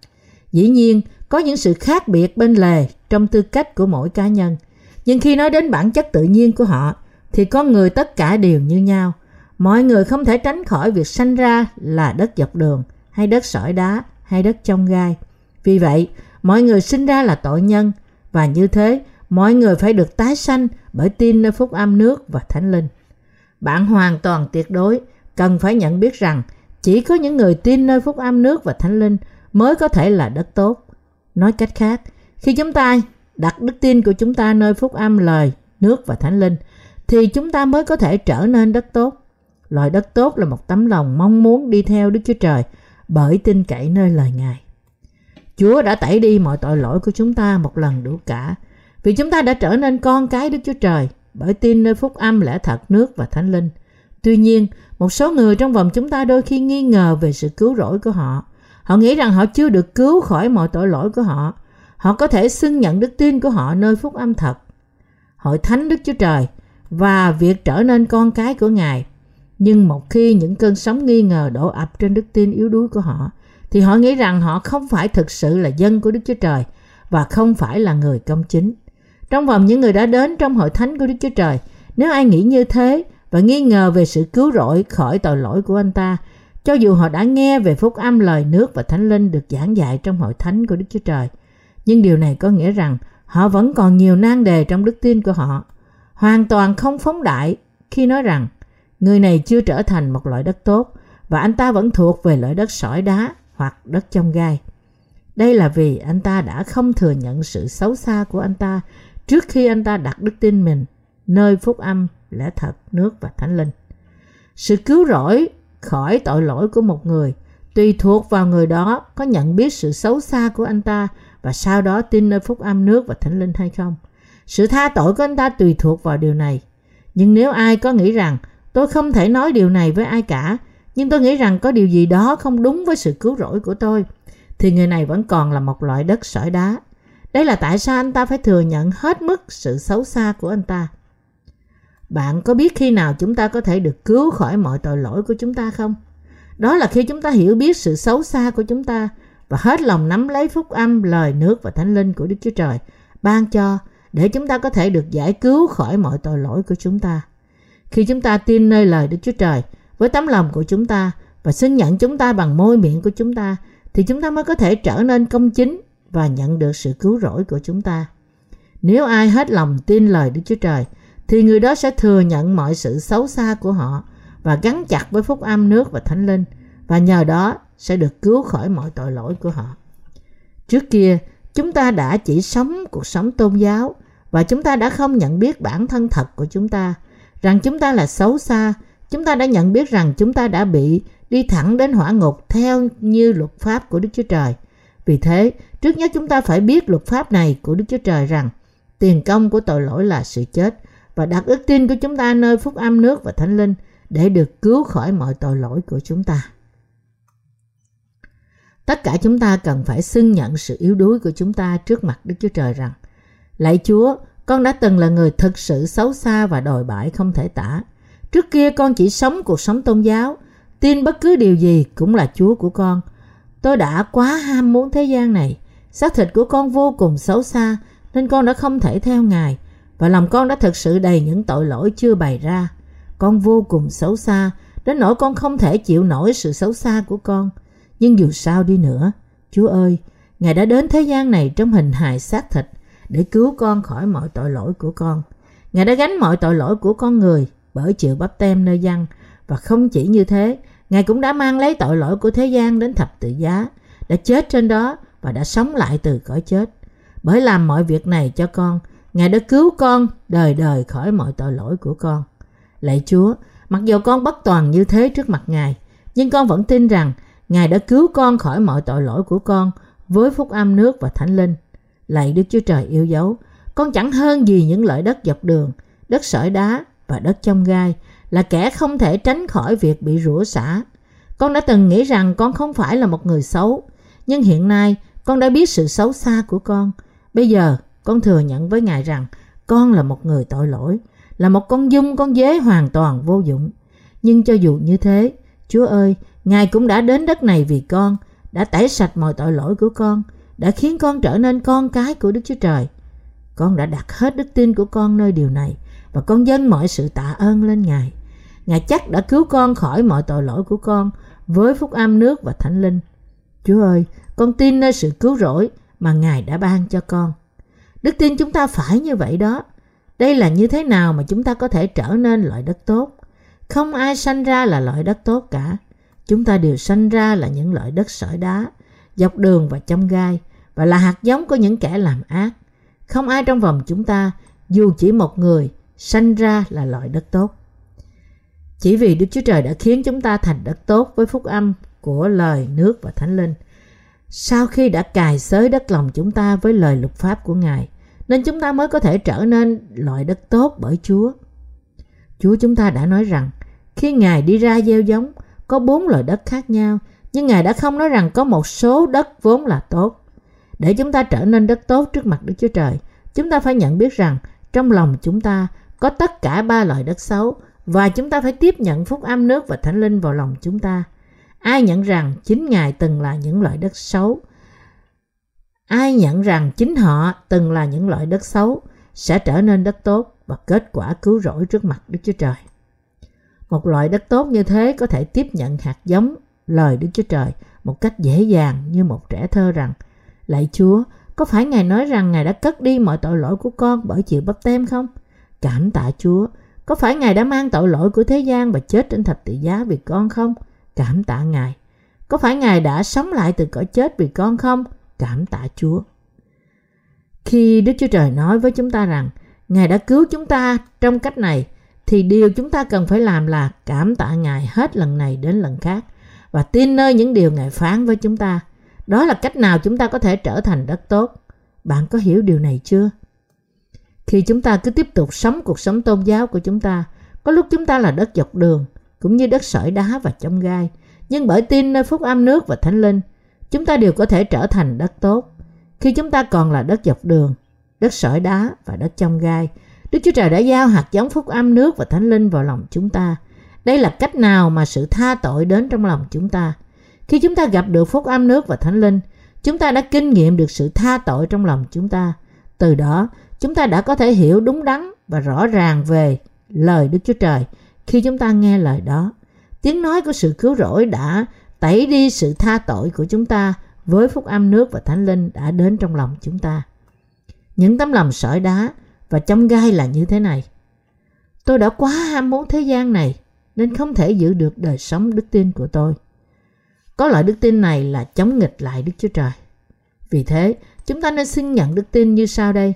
Dĩ nhiên, có những sự khác biệt bên lề trong tư cách của mỗi cá nhân. Nhưng khi nói đến bản chất tự nhiên của họ, thì con người tất cả đều như nhau. Mọi người không thể tránh khỏi việc sanh ra là đất dọc đường, hay đất sỏi đá, hay đất trong gai. Vì vậy, mọi người sinh ra là tội nhân, và như thế, mọi người phải được tái sanh bởi tin nơi phúc âm nước và thánh linh. Bạn hoàn toàn tuyệt đối cần phải nhận biết rằng chỉ có những người tin nơi phúc âm nước và thánh linh mới có thể là đất tốt. Nói cách khác, khi chúng ta đặt đức tin của chúng ta nơi phúc âm lời, nước và thánh linh, thì chúng ta mới có thể trở nên đất tốt. Loại đất tốt là một tấm lòng mong muốn đi theo Đức Chúa Trời bởi tin cậy nơi lời Ngài. Chúa đã tẩy đi mọi tội lỗi của chúng ta một lần đủ cả, vì chúng ta đã trở nên con cái Đức Chúa Trời bởi tin nơi phúc âm lẽ thật nước và thánh linh. Tuy nhiên, một số người trong vòng chúng ta đôi khi nghi ngờ về sự cứu rỗi của họ Họ nghĩ rằng họ chưa được cứu khỏi mọi tội lỗi của họ. Họ có thể xưng nhận đức tin của họ nơi phúc âm thật. Hội thánh Đức Chúa Trời và việc trở nên con cái của Ngài. Nhưng một khi những cơn sóng nghi ngờ đổ ập trên đức tin yếu đuối của họ, thì họ nghĩ rằng họ không phải thực sự là dân của Đức Chúa Trời và không phải là người công chính. Trong vòng những người đã đến trong hội thánh của Đức Chúa Trời, nếu ai nghĩ như thế và nghi ngờ về sự cứu rỗi khỏi tội lỗi của anh ta, cho dù họ đã nghe về phúc âm lời nước và thánh linh được giảng dạy trong hội thánh của Đức Chúa Trời, nhưng điều này có nghĩa rằng họ vẫn còn nhiều nan đề trong đức tin của họ. Hoàn toàn không phóng đại khi nói rằng người này chưa trở thành một loại đất tốt và anh ta vẫn thuộc về loại đất sỏi đá hoặc đất trong gai. Đây là vì anh ta đã không thừa nhận sự xấu xa của anh ta trước khi anh ta đặt đức tin mình nơi phúc âm, lẽ thật, nước và thánh linh. Sự cứu rỗi khỏi tội lỗi của một người tùy thuộc vào người đó có nhận biết sự xấu xa của anh ta và sau đó tin nơi phúc âm nước và thánh linh hay không. Sự tha tội của anh ta tùy thuộc vào điều này. Nhưng nếu ai có nghĩ rằng tôi không thể nói điều này với ai cả, nhưng tôi nghĩ rằng có điều gì đó không đúng với sự cứu rỗi của tôi, thì người này vẫn còn là một loại đất sỏi đá. Đây là tại sao anh ta phải thừa nhận hết mức sự xấu xa của anh ta. Bạn có biết khi nào chúng ta có thể được cứu khỏi mọi tội lỗi của chúng ta không? Đó là khi chúng ta hiểu biết sự xấu xa của chúng ta và hết lòng nắm lấy phúc âm, lời nước và thánh linh của Đức Chúa Trời ban cho để chúng ta có thể được giải cứu khỏi mọi tội lỗi của chúng ta. Khi chúng ta tin nơi lời Đức Chúa Trời với tấm lòng của chúng ta và xin nhận chúng ta bằng môi miệng của chúng ta thì chúng ta mới có thể trở nên công chính và nhận được sự cứu rỗi của chúng ta. Nếu ai hết lòng tin lời Đức Chúa Trời thì người đó sẽ thừa nhận mọi sự xấu xa của họ và gắn chặt với phúc âm nước và thánh linh và nhờ đó sẽ được cứu khỏi mọi tội lỗi của họ. Trước kia, chúng ta đã chỉ sống cuộc sống tôn giáo và chúng ta đã không nhận biết bản thân thật của chúng ta, rằng chúng ta là xấu xa. Chúng ta đã nhận biết rằng chúng ta đã bị đi thẳng đến hỏa ngục theo như luật pháp của Đức Chúa Trời. Vì thế, trước nhất chúng ta phải biết luật pháp này của Đức Chúa Trời rằng tiền công của tội lỗi là sự chết và đặt ước tin của chúng ta nơi phúc âm nước và thánh linh để được cứu khỏi mọi tội lỗi của chúng ta. Tất cả chúng ta cần phải xưng nhận sự yếu đuối của chúng ta trước mặt Đức Chúa Trời rằng Lạy Chúa, con đã từng là người thực sự xấu xa và đồi bại không thể tả. Trước kia con chỉ sống cuộc sống tôn giáo, tin bất cứ điều gì cũng là Chúa của con. Tôi đã quá ham muốn thế gian này. Xác thịt của con vô cùng xấu xa nên con đã không thể theo Ngài và lòng con đã thực sự đầy những tội lỗi chưa bày ra. Con vô cùng xấu xa đến nỗi con không thể chịu nổi sự xấu xa của con. Nhưng dù sao đi nữa, Chúa ơi, Ngài đã đến thế gian này trong hình hài xác thịt để cứu con khỏi mọi tội lỗi của con. Ngài đã gánh mọi tội lỗi của con người bởi chịu bắp tem nơi dân và không chỉ như thế, Ngài cũng đã mang lấy tội lỗi của thế gian đến thập tự giá, đã chết trên đó và đã sống lại từ cõi chết. Bởi làm mọi việc này cho con, Ngài đã cứu con đời đời khỏi mọi tội lỗi của con. Lạy Chúa, mặc dù con bất toàn như thế trước mặt Ngài, nhưng con vẫn tin rằng Ngài đã cứu con khỏi mọi tội lỗi của con với phúc âm nước và thánh linh. Lạy Đức Chúa Trời yêu dấu, con chẳng hơn gì những loại đất dọc đường, đất sỏi đá và đất trong gai, là kẻ không thể tránh khỏi việc bị rủa xả. Con đã từng nghĩ rằng con không phải là một người xấu, nhưng hiện nay con đã biết sự xấu xa của con. Bây giờ con thừa nhận với Ngài rằng con là một người tội lỗi, là một con dung con dế hoàn toàn vô dụng. Nhưng cho dù như thế, Chúa ơi, Ngài cũng đã đến đất này vì con, đã tẩy sạch mọi tội lỗi của con, đã khiến con trở nên con cái của Đức Chúa Trời. Con đã đặt hết đức tin của con nơi điều này và con dâng mọi sự tạ ơn lên Ngài. Ngài chắc đã cứu con khỏi mọi tội lỗi của con với phúc âm nước và thánh linh. Chúa ơi, con tin nơi sự cứu rỗi mà Ngài đã ban cho con. Đức tin chúng ta phải như vậy đó. Đây là như thế nào mà chúng ta có thể trở nên loại đất tốt? Không ai sanh ra là loại đất tốt cả. Chúng ta đều sanh ra là những loại đất sỏi đá, dọc đường và trong gai, và là hạt giống của những kẻ làm ác. Không ai trong vòng chúng ta, dù chỉ một người, sanh ra là loại đất tốt. Chỉ vì Đức Chúa Trời đã khiến chúng ta thành đất tốt với phúc âm của lời, nước và thánh linh. Sau khi đã cài xới đất lòng chúng ta với lời luật pháp của Ngài, nên chúng ta mới có thể trở nên loại đất tốt bởi Chúa. Chúa chúng ta đã nói rằng, khi Ngài đi ra gieo giống, có bốn loại đất khác nhau, nhưng Ngài đã không nói rằng có một số đất vốn là tốt. Để chúng ta trở nên đất tốt trước mặt Đức Chúa Trời, chúng ta phải nhận biết rằng trong lòng chúng ta có tất cả ba loại đất xấu và chúng ta phải tiếp nhận phúc âm nước và thánh linh vào lòng chúng ta. Ai nhận rằng chính Ngài từng là những loại đất xấu, ai nhận rằng chính họ từng là những loại đất xấu sẽ trở nên đất tốt và kết quả cứu rỗi trước mặt Đức Chúa Trời. Một loại đất tốt như thế có thể tiếp nhận hạt giống lời Đức Chúa Trời một cách dễ dàng như một trẻ thơ rằng Lạy Chúa, có phải Ngài nói rằng Ngài đã cất đi mọi tội lỗi của con bởi chịu bắp tem không? Cảm tạ Chúa, có phải Ngài đã mang tội lỗi của thế gian và chết trên thập tự giá vì con không? Cảm tạ Ngài. Có phải Ngài đã sống lại từ cõi chết vì con không? Cảm tạ Chúa. Khi Đức Chúa Trời nói với chúng ta rằng Ngài đã cứu chúng ta trong cách này thì điều chúng ta cần phải làm là cảm tạ Ngài hết lần này đến lần khác và tin nơi những điều Ngài phán với chúng ta. Đó là cách nào chúng ta có thể trở thành đất tốt. Bạn có hiểu điều này chưa? Khi chúng ta cứ tiếp tục sống cuộc sống tôn giáo của chúng ta, có lúc chúng ta là đất dọc đường, cũng như đất sỏi đá và trong gai. Nhưng bởi tin nơi phúc âm nước và thánh linh, chúng ta đều có thể trở thành đất tốt. Khi chúng ta còn là đất dọc đường, đất sỏi đá và đất trong gai, Đức Chúa Trời đã giao hạt giống phúc âm nước và thánh linh vào lòng chúng ta. Đây là cách nào mà sự tha tội đến trong lòng chúng ta. Khi chúng ta gặp được phúc âm nước và thánh linh, chúng ta đã kinh nghiệm được sự tha tội trong lòng chúng ta. Từ đó, chúng ta đã có thể hiểu đúng đắn và rõ ràng về lời Đức Chúa Trời khi chúng ta nghe lời đó. Tiếng nói của sự cứu rỗi đã tẩy đi sự tha tội của chúng ta với phúc âm nước và thánh linh đã đến trong lòng chúng ta. Những tấm lòng sỏi đá và chông gai là như thế này. Tôi đã quá ham muốn thế gian này nên không thể giữ được đời sống đức tin của tôi. Có loại đức tin này là chống nghịch lại Đức Chúa Trời. Vì thế, chúng ta nên xin nhận đức tin như sau đây.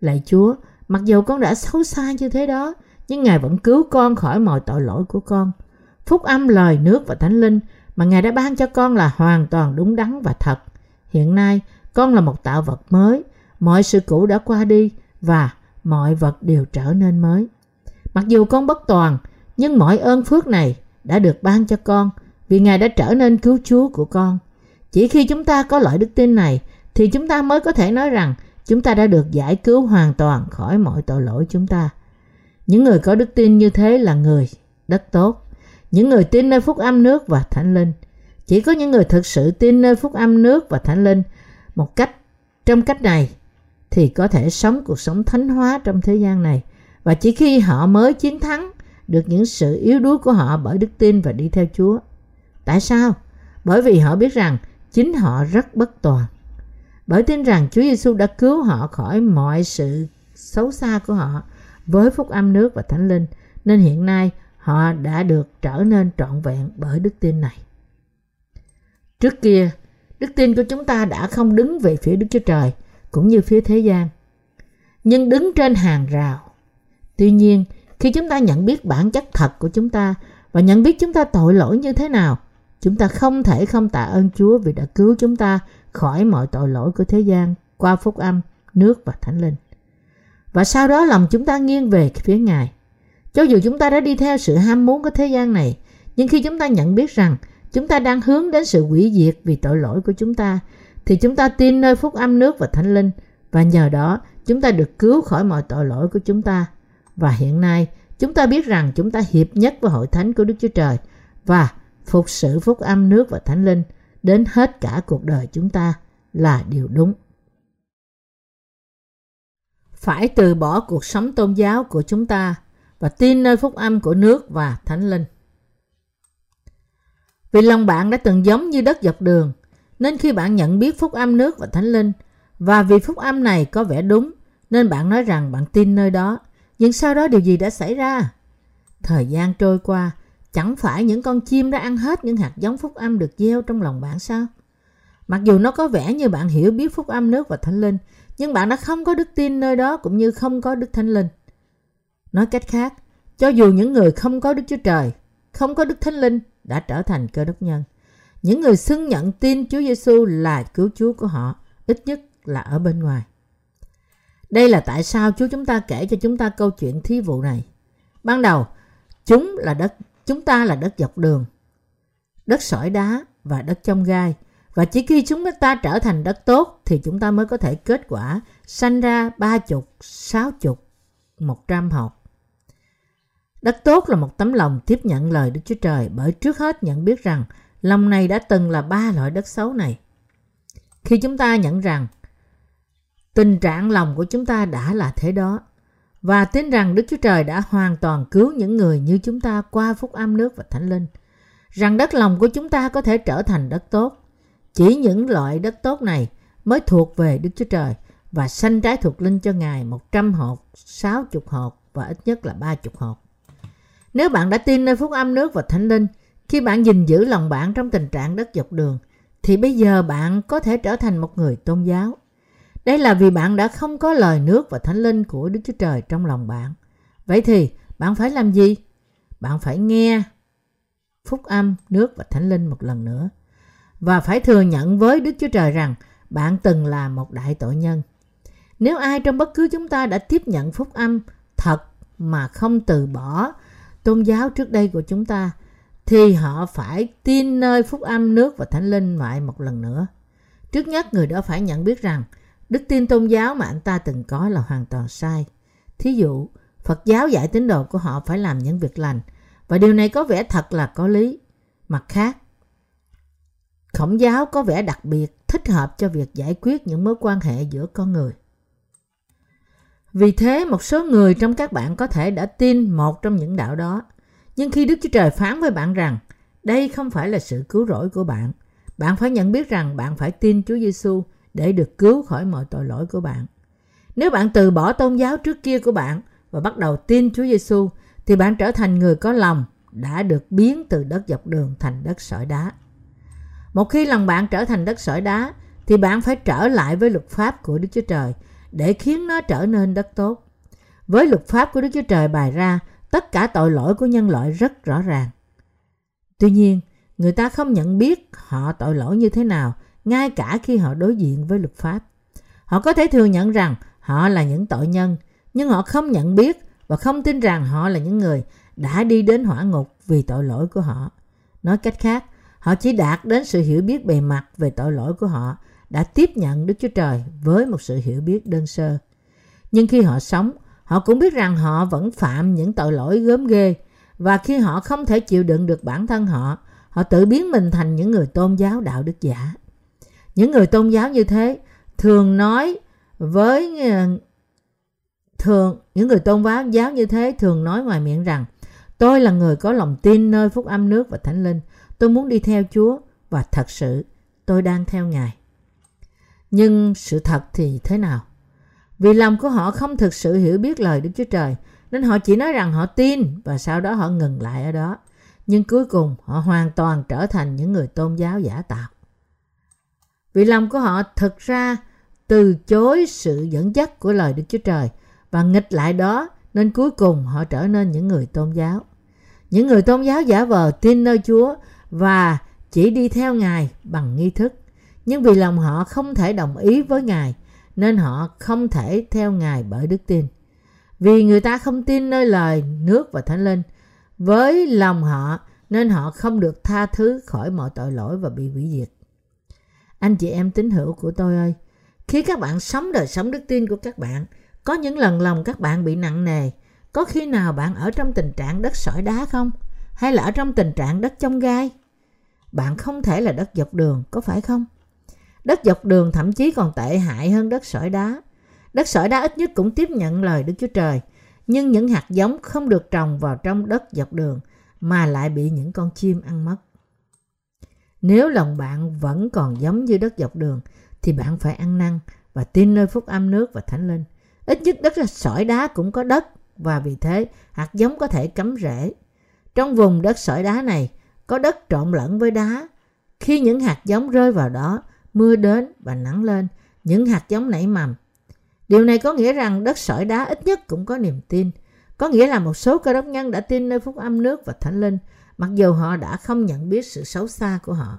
Lạy Chúa, mặc dù con đã xấu xa như thế đó, nhưng Ngài vẫn cứu con khỏi mọi tội lỗi của con. Phúc âm lời nước và thánh linh mà Ngài đã ban cho con là hoàn toàn đúng đắn và thật. Hiện nay, con là một tạo vật mới, mọi sự cũ đã qua đi và mọi vật đều trở nên mới. Mặc dù con bất toàn, nhưng mọi ơn phước này đã được ban cho con, vì Ngài đã trở nên cứu Chúa của con. Chỉ khi chúng ta có loại đức tin này, thì chúng ta mới có thể nói rằng chúng ta đã được giải cứu hoàn toàn khỏi mọi tội lỗi chúng ta. Những người có đức tin như thế là người đất tốt. Những người tin nơi phúc âm nước và thánh linh. Chỉ có những người thực sự tin nơi phúc âm nước và thánh linh một cách, trong cách này thì có thể sống cuộc sống thánh hóa trong thế gian này. Và chỉ khi họ mới chiến thắng được những sự yếu đuối của họ bởi đức tin và đi theo Chúa. Tại sao? Bởi vì họ biết rằng chính họ rất bất toàn. Bởi tin rằng Chúa Giêsu đã cứu họ khỏi mọi sự xấu xa của họ với phúc âm nước và thánh linh, nên hiện nay họ đã được trở nên trọn vẹn bởi đức tin này. Trước kia, đức tin của chúng ta đã không đứng về phía Đức Chúa Trời cũng như phía thế gian, nhưng đứng trên hàng rào. Tuy nhiên, khi chúng ta nhận biết bản chất thật của chúng ta và nhận biết chúng ta tội lỗi như thế nào, chúng ta không thể không tạ ơn Chúa vì đã cứu chúng ta khỏi mọi tội lỗi của thế gian qua phúc âm, nước và thánh linh. Và sau đó lòng chúng ta nghiêng về phía Ngài. Cho dù chúng ta đã đi theo sự ham muốn của thế gian này, nhưng khi chúng ta nhận biết rằng chúng ta đang hướng đến sự hủy diệt vì tội lỗi của chúng ta, thì chúng ta tin nơi phúc âm nước và thánh linh và nhờ đó chúng ta được cứu khỏi mọi tội lỗi của chúng ta. Và hiện nay chúng ta biết rằng chúng ta hiệp nhất với hội thánh của Đức Chúa Trời và phục sự phúc âm nước và thánh linh đến hết cả cuộc đời chúng ta là điều đúng. Phải từ bỏ cuộc sống tôn giáo của chúng ta và tin nơi phúc âm của nước và thánh linh. Vì lòng bạn đã từng giống như đất dọc đường, nên khi bạn nhận biết phúc âm nước và thánh linh, và vì phúc âm này có vẻ đúng, nên bạn nói rằng bạn tin nơi đó. Nhưng sau đó điều gì đã xảy ra? Thời gian trôi qua, chẳng phải những con chim đã ăn hết những hạt giống phúc âm được gieo trong lòng bạn sao? Mặc dù nó có vẻ như bạn hiểu biết phúc âm nước và thánh linh, nhưng bạn đã không có đức tin nơi đó cũng như không có đức thánh linh. Nói cách khác, cho dù những người không có Đức Chúa Trời, không có Đức Thánh Linh đã trở thành cơ đốc nhân, những người xưng nhận tin Chúa Giêsu là cứu Chúa của họ, ít nhất là ở bên ngoài. Đây là tại sao Chúa chúng ta kể cho chúng ta câu chuyện thí vụ này. Ban đầu, chúng là đất, chúng ta là đất dọc đường, đất sỏi đá và đất trong gai. Và chỉ khi chúng ta trở thành đất tốt thì chúng ta mới có thể kết quả sanh ra ba chục, sáu chục, một trăm hột. Đất tốt là một tấm lòng tiếp nhận lời Đức Chúa Trời bởi trước hết nhận biết rằng lòng này đã từng là ba loại đất xấu này. Khi chúng ta nhận rằng tình trạng lòng của chúng ta đã là thế đó và tin rằng Đức Chúa Trời đã hoàn toàn cứu những người như chúng ta qua phúc âm nước và thánh linh, rằng đất lòng của chúng ta có thể trở thành đất tốt. Chỉ những loại đất tốt này mới thuộc về Đức Chúa Trời và sanh trái thuộc linh cho Ngài 100 hột, 60 hột và ít nhất là 30 hột. Nếu bạn đã tin nơi phúc âm nước và thánh linh, khi bạn gìn giữ lòng bạn trong tình trạng đất dọc đường, thì bây giờ bạn có thể trở thành một người tôn giáo. Đây là vì bạn đã không có lời nước và thánh linh của Đức Chúa Trời trong lòng bạn. Vậy thì bạn phải làm gì? Bạn phải nghe phúc âm, nước và thánh linh một lần nữa. Và phải thừa nhận với Đức Chúa Trời rằng bạn từng là một đại tội nhân. Nếu ai trong bất cứ chúng ta đã tiếp nhận phúc âm thật mà không từ bỏ tôn giáo trước đây của chúng ta thì họ phải tin nơi phúc âm nước và thánh linh lại một lần nữa. Trước nhất người đó phải nhận biết rằng đức tin tôn giáo mà anh ta từng có là hoàn toàn sai. Thí dụ, Phật giáo dạy tín đồ của họ phải làm những việc lành và điều này có vẻ thật là có lý. Mặt khác, khổng giáo có vẻ đặc biệt thích hợp cho việc giải quyết những mối quan hệ giữa con người. Vì thế một số người trong các bạn có thể đã tin một trong những đạo đó. Nhưng khi Đức Chúa Trời phán với bạn rằng đây không phải là sự cứu rỗi của bạn, bạn phải nhận biết rằng bạn phải tin Chúa Giêsu để được cứu khỏi mọi tội lỗi của bạn. Nếu bạn từ bỏ tôn giáo trước kia của bạn và bắt đầu tin Chúa Giêsu thì bạn trở thành người có lòng đã được biến từ đất dọc đường thành đất sỏi đá. Một khi lòng bạn trở thành đất sỏi đá thì bạn phải trở lại với luật pháp của Đức Chúa Trời để khiến nó trở nên đất tốt. Với luật pháp của Đức Chúa Trời bài ra, tất cả tội lỗi của nhân loại rất rõ ràng. Tuy nhiên, người ta không nhận biết họ tội lỗi như thế nào ngay cả khi họ đối diện với luật pháp. Họ có thể thừa nhận rằng họ là những tội nhân, nhưng họ không nhận biết và không tin rằng họ là những người đã đi đến hỏa ngục vì tội lỗi của họ. Nói cách khác, họ chỉ đạt đến sự hiểu biết bề mặt về tội lỗi của họ đã tiếp nhận Đức Chúa Trời với một sự hiểu biết đơn sơ. Nhưng khi họ sống, họ cũng biết rằng họ vẫn phạm những tội lỗi gớm ghê và khi họ không thể chịu đựng được bản thân họ, họ tự biến mình thành những người tôn giáo đạo đức giả. Những người tôn giáo như thế thường nói với, thường, những người tôn giáo giáo như thế thường nói ngoài miệng rằng, tôi là người có lòng tin nơi phúc âm nước và thánh linh. Tôi muốn đi theo Chúa và thật sự tôi đang theo Ngài. Nhưng sự thật thì thế nào? Vì lòng của họ không thực sự hiểu biết lời Đức Chúa Trời, nên họ chỉ nói rằng họ tin và sau đó họ ngừng lại ở đó. Nhưng cuối cùng họ hoàn toàn trở thành những người tôn giáo giả tạo. Vì lòng của họ thực ra từ chối sự dẫn dắt của lời Đức Chúa Trời và nghịch lại đó nên cuối cùng họ trở nên những người tôn giáo. Những người tôn giáo giả vờ tin nơi Chúa và chỉ đi theo Ngài bằng nghi thức. Nhưng vì lòng họ không thể đồng ý với Ngài nên họ không thể theo Ngài bởi đức tin. Vì người ta không tin nơi lời, nước và thánh linh. Với lòng họ nên họ không được tha thứ khỏi mọi tội lỗi và bị hủy diệt. Anh chị em tín hữu của tôi ơi, khi các bạn sống đời sống đức tin của các bạn, có những lần lòng các bạn bị nặng nề, có khi nào bạn ở trong tình trạng đất sỏi đá không? Hay là ở trong tình trạng đất trong gai? Bạn không thể là đất dọc đường, có phải không? Đất dọc đường thậm chí còn tệ hại hơn đất sỏi đá. Đất sỏi đá ít nhất cũng tiếp nhận lời Đức Chúa Trời, nhưng những hạt giống không được trồng vào trong đất dọc đường mà lại bị những con chim ăn mất. Nếu lòng bạn vẫn còn giống như đất dọc đường thì bạn phải ăn năn và tin nơi phúc âm nước và thánh linh. Ít nhất đất sỏi đá cũng có đất và vì thế hạt giống có thể cắm rễ. Trong vùng đất sỏi đá này có đất trộn lẫn với đá. Khi những hạt giống rơi vào đó, mưa đến và nắng lên, những hạt giống nảy mầm. Điều này có nghĩa rằng đất sỏi đá ít nhất cũng có niềm tin. Có nghĩa là một số cơ đốc nhân đã tin nơi phúc âm nước và thánh linh, mặc dù họ đã không nhận biết sự xấu xa của họ.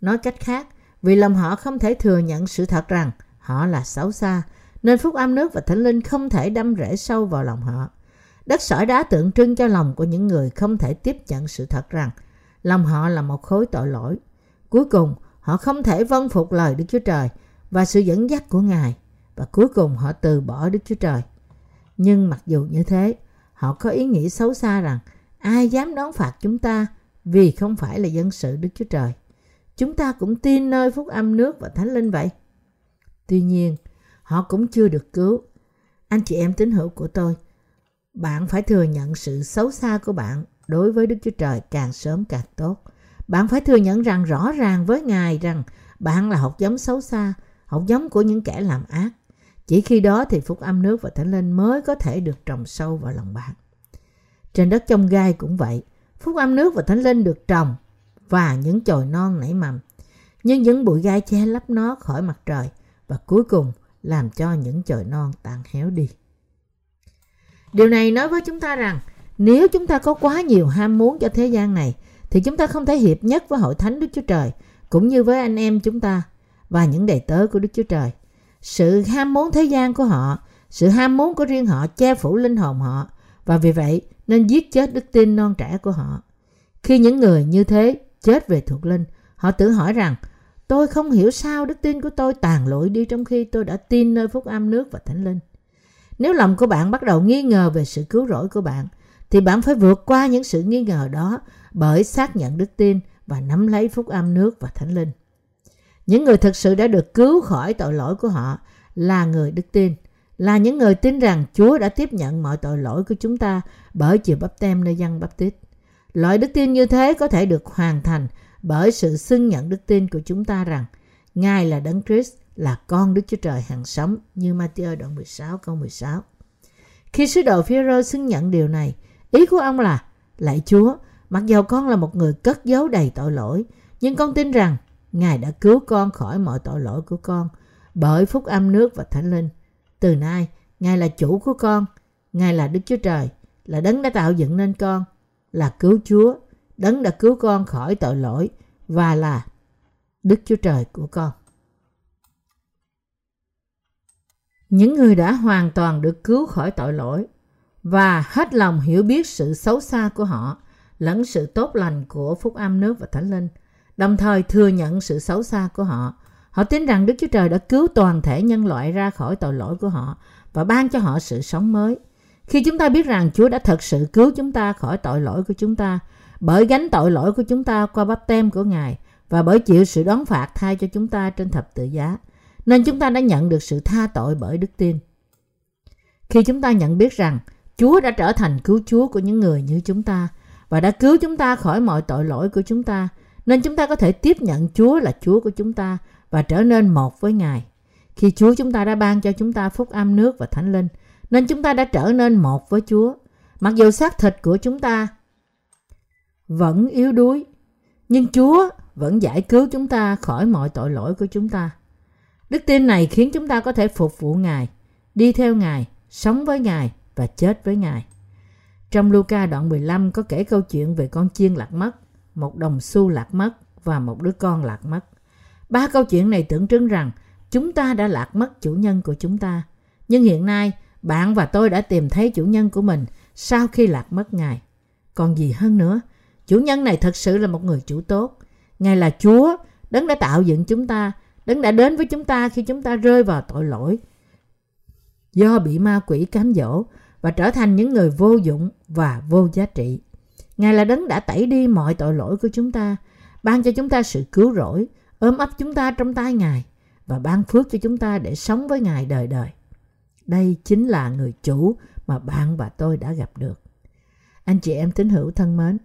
Nói cách khác, vì lòng họ không thể thừa nhận sự thật rằng họ là xấu xa, nên phúc âm nước và thánh linh không thể đâm rễ sâu vào lòng họ. Đất sỏi đá tượng trưng cho lòng của những người không thể tiếp nhận sự thật rằng lòng họ là một khối tội lỗi. Cuối cùng, họ không thể vâng phục lời Đức Chúa Trời và sự dẫn dắt của Ngài và cuối cùng họ từ bỏ Đức Chúa Trời. Nhưng mặc dù như thế, họ có ý nghĩ xấu xa rằng ai dám đón phạt chúng ta vì không phải là dân sự Đức Chúa Trời. Chúng ta cũng tin nơi phúc âm nước và thánh linh vậy. Tuy nhiên, họ cũng chưa được cứu. Anh chị em tín hữu của tôi, bạn phải thừa nhận sự xấu xa của bạn đối với Đức Chúa Trời càng sớm càng tốt. Bạn phải thừa nhận rằng rõ ràng với Ngài rằng bạn là hột giống xấu xa, hột giống của những kẻ làm ác. Chỉ khi đó thì phúc âm nước và thánh linh mới có thể được trồng sâu vào lòng bạn. Trên đất trong gai cũng vậy, phúc âm nước và thánh linh được trồng và những chồi non nảy mầm. Nhưng những bụi gai che lấp nó khỏi mặt trời và cuối cùng làm cho những chồi non tàn héo đi. Điều này nói với chúng ta rằng nếu chúng ta có quá nhiều ham muốn cho thế gian này thì chúng ta không thể hiệp nhất với hội thánh Đức Chúa Trời cũng như với anh em chúng ta và những đầy tớ của Đức Chúa Trời. Sự ham muốn thế gian của họ, sự ham muốn của riêng họ che phủ linh hồn họ và vì vậy nên giết chết đức tin non trẻ của họ. Khi những người như thế chết về thuộc linh, họ tự hỏi rằng tôi không hiểu sao đức tin của tôi tàn lụi đi trong khi tôi đã tin nơi phúc âm nước và thánh linh. Nếu lòng của bạn bắt đầu nghi ngờ về sự cứu rỗi của bạn, thì bạn phải vượt qua những sự nghi ngờ đó bởi xác nhận đức tin và nắm lấy phúc âm nước và thánh linh. Những người thực sự đã được cứu khỏi tội lỗi của họ là người đức tin, là những người tin rằng Chúa đã tiếp nhận mọi tội lỗi của chúng ta bởi chịu bắp tem nơi dân bắp tít. Loại đức tin như thế có thể được hoàn thành bởi sự xưng nhận đức tin của chúng ta rằng Ngài là Đấng Christ, là con Đức Chúa Trời hàng sống như Matthew đoạn 16 câu 16. Khi sứ đồ Phêrô xưng nhận điều này, ý của ông là Lạy Chúa, mặc dầu con là một người cất giấu đầy tội lỗi, nhưng con tin rằng Ngài đã cứu con khỏi mọi tội lỗi của con bởi phúc âm nước và thánh linh. Từ nay, Ngài là chủ của con, Ngài là Đức Chúa Trời, là đấng đã tạo dựng nên con, là cứu Chúa, đấng đã cứu con khỏi tội lỗi và là Đức Chúa Trời của con. Những người đã hoàn toàn được cứu khỏi tội lỗi và hết lòng hiểu biết sự xấu xa của họ lẫn sự tốt lành của phúc âm nước và thánh linh, đồng thời thừa nhận sự xấu xa của họ, Họ tin rằng Đức Chúa Trời đã cứu toàn thể nhân loại ra khỏi tội lỗi của họ và ban cho họ sự sống mới. Khi chúng ta biết rằng Chúa đã thật sự cứu chúng ta khỏi tội lỗi của chúng ta bởi gánh tội lỗi của chúng ta qua bắp tem của Ngài và bởi chịu sự đón phạt thay cho chúng ta trên thập tự giá, nên chúng ta đã nhận được sự tha tội bởi đức tin. Khi chúng ta nhận biết rằng Chúa đã trở thành cứu Chúa của những người như chúng ta và đã cứu chúng ta khỏi mọi tội lỗi của chúng ta, nên chúng ta có thể tiếp nhận Chúa là Chúa của chúng ta và trở nên một với Ngài. Khi Chúa chúng ta đã ban cho chúng ta phúc âm nước và thánh linh, nên chúng ta đã trở nên một với Chúa. Mặc dù xác thịt của chúng ta vẫn yếu đuối, nhưng Chúa vẫn giải cứu chúng ta khỏi mọi tội lỗi của chúng ta. Đức tin này khiến chúng ta có thể phục vụ Ngài, đi theo Ngài, sống với Ngài và chết với Ngài. Trong Luca đoạn 15 có kể câu chuyện về con chiên lạc mất, một đồng xu lạc mất và một đứa con lạc mất. Ba câu chuyện này tượng trưng rằng chúng ta đã lạc mất chủ nhân của chúng ta. Nhưng hiện nay, bạn và tôi đã tìm thấy chủ nhân của mình sau khi lạc mất Ngài. Còn gì hơn nữa, chủ nhân này thật sự là một người chủ tốt. Ngài là Chúa, đấng đã tạo dựng chúng ta, đấng đã đến với chúng ta khi chúng ta rơi vào tội lỗi. Do bị ma quỷ cám dỗ và trở thành những người vô dụng và vô giá trị. Ngài là đấng đã tẩy đi mọi tội lỗi của chúng ta, ban cho chúng ta sự cứu rỗi, ôm ấp chúng ta trong tay Ngài và ban phước cho chúng ta để sống với Ngài đời đời. Đây chính là người chủ mà bạn và tôi đã gặp được. Anh chị em tín hữu thân mến,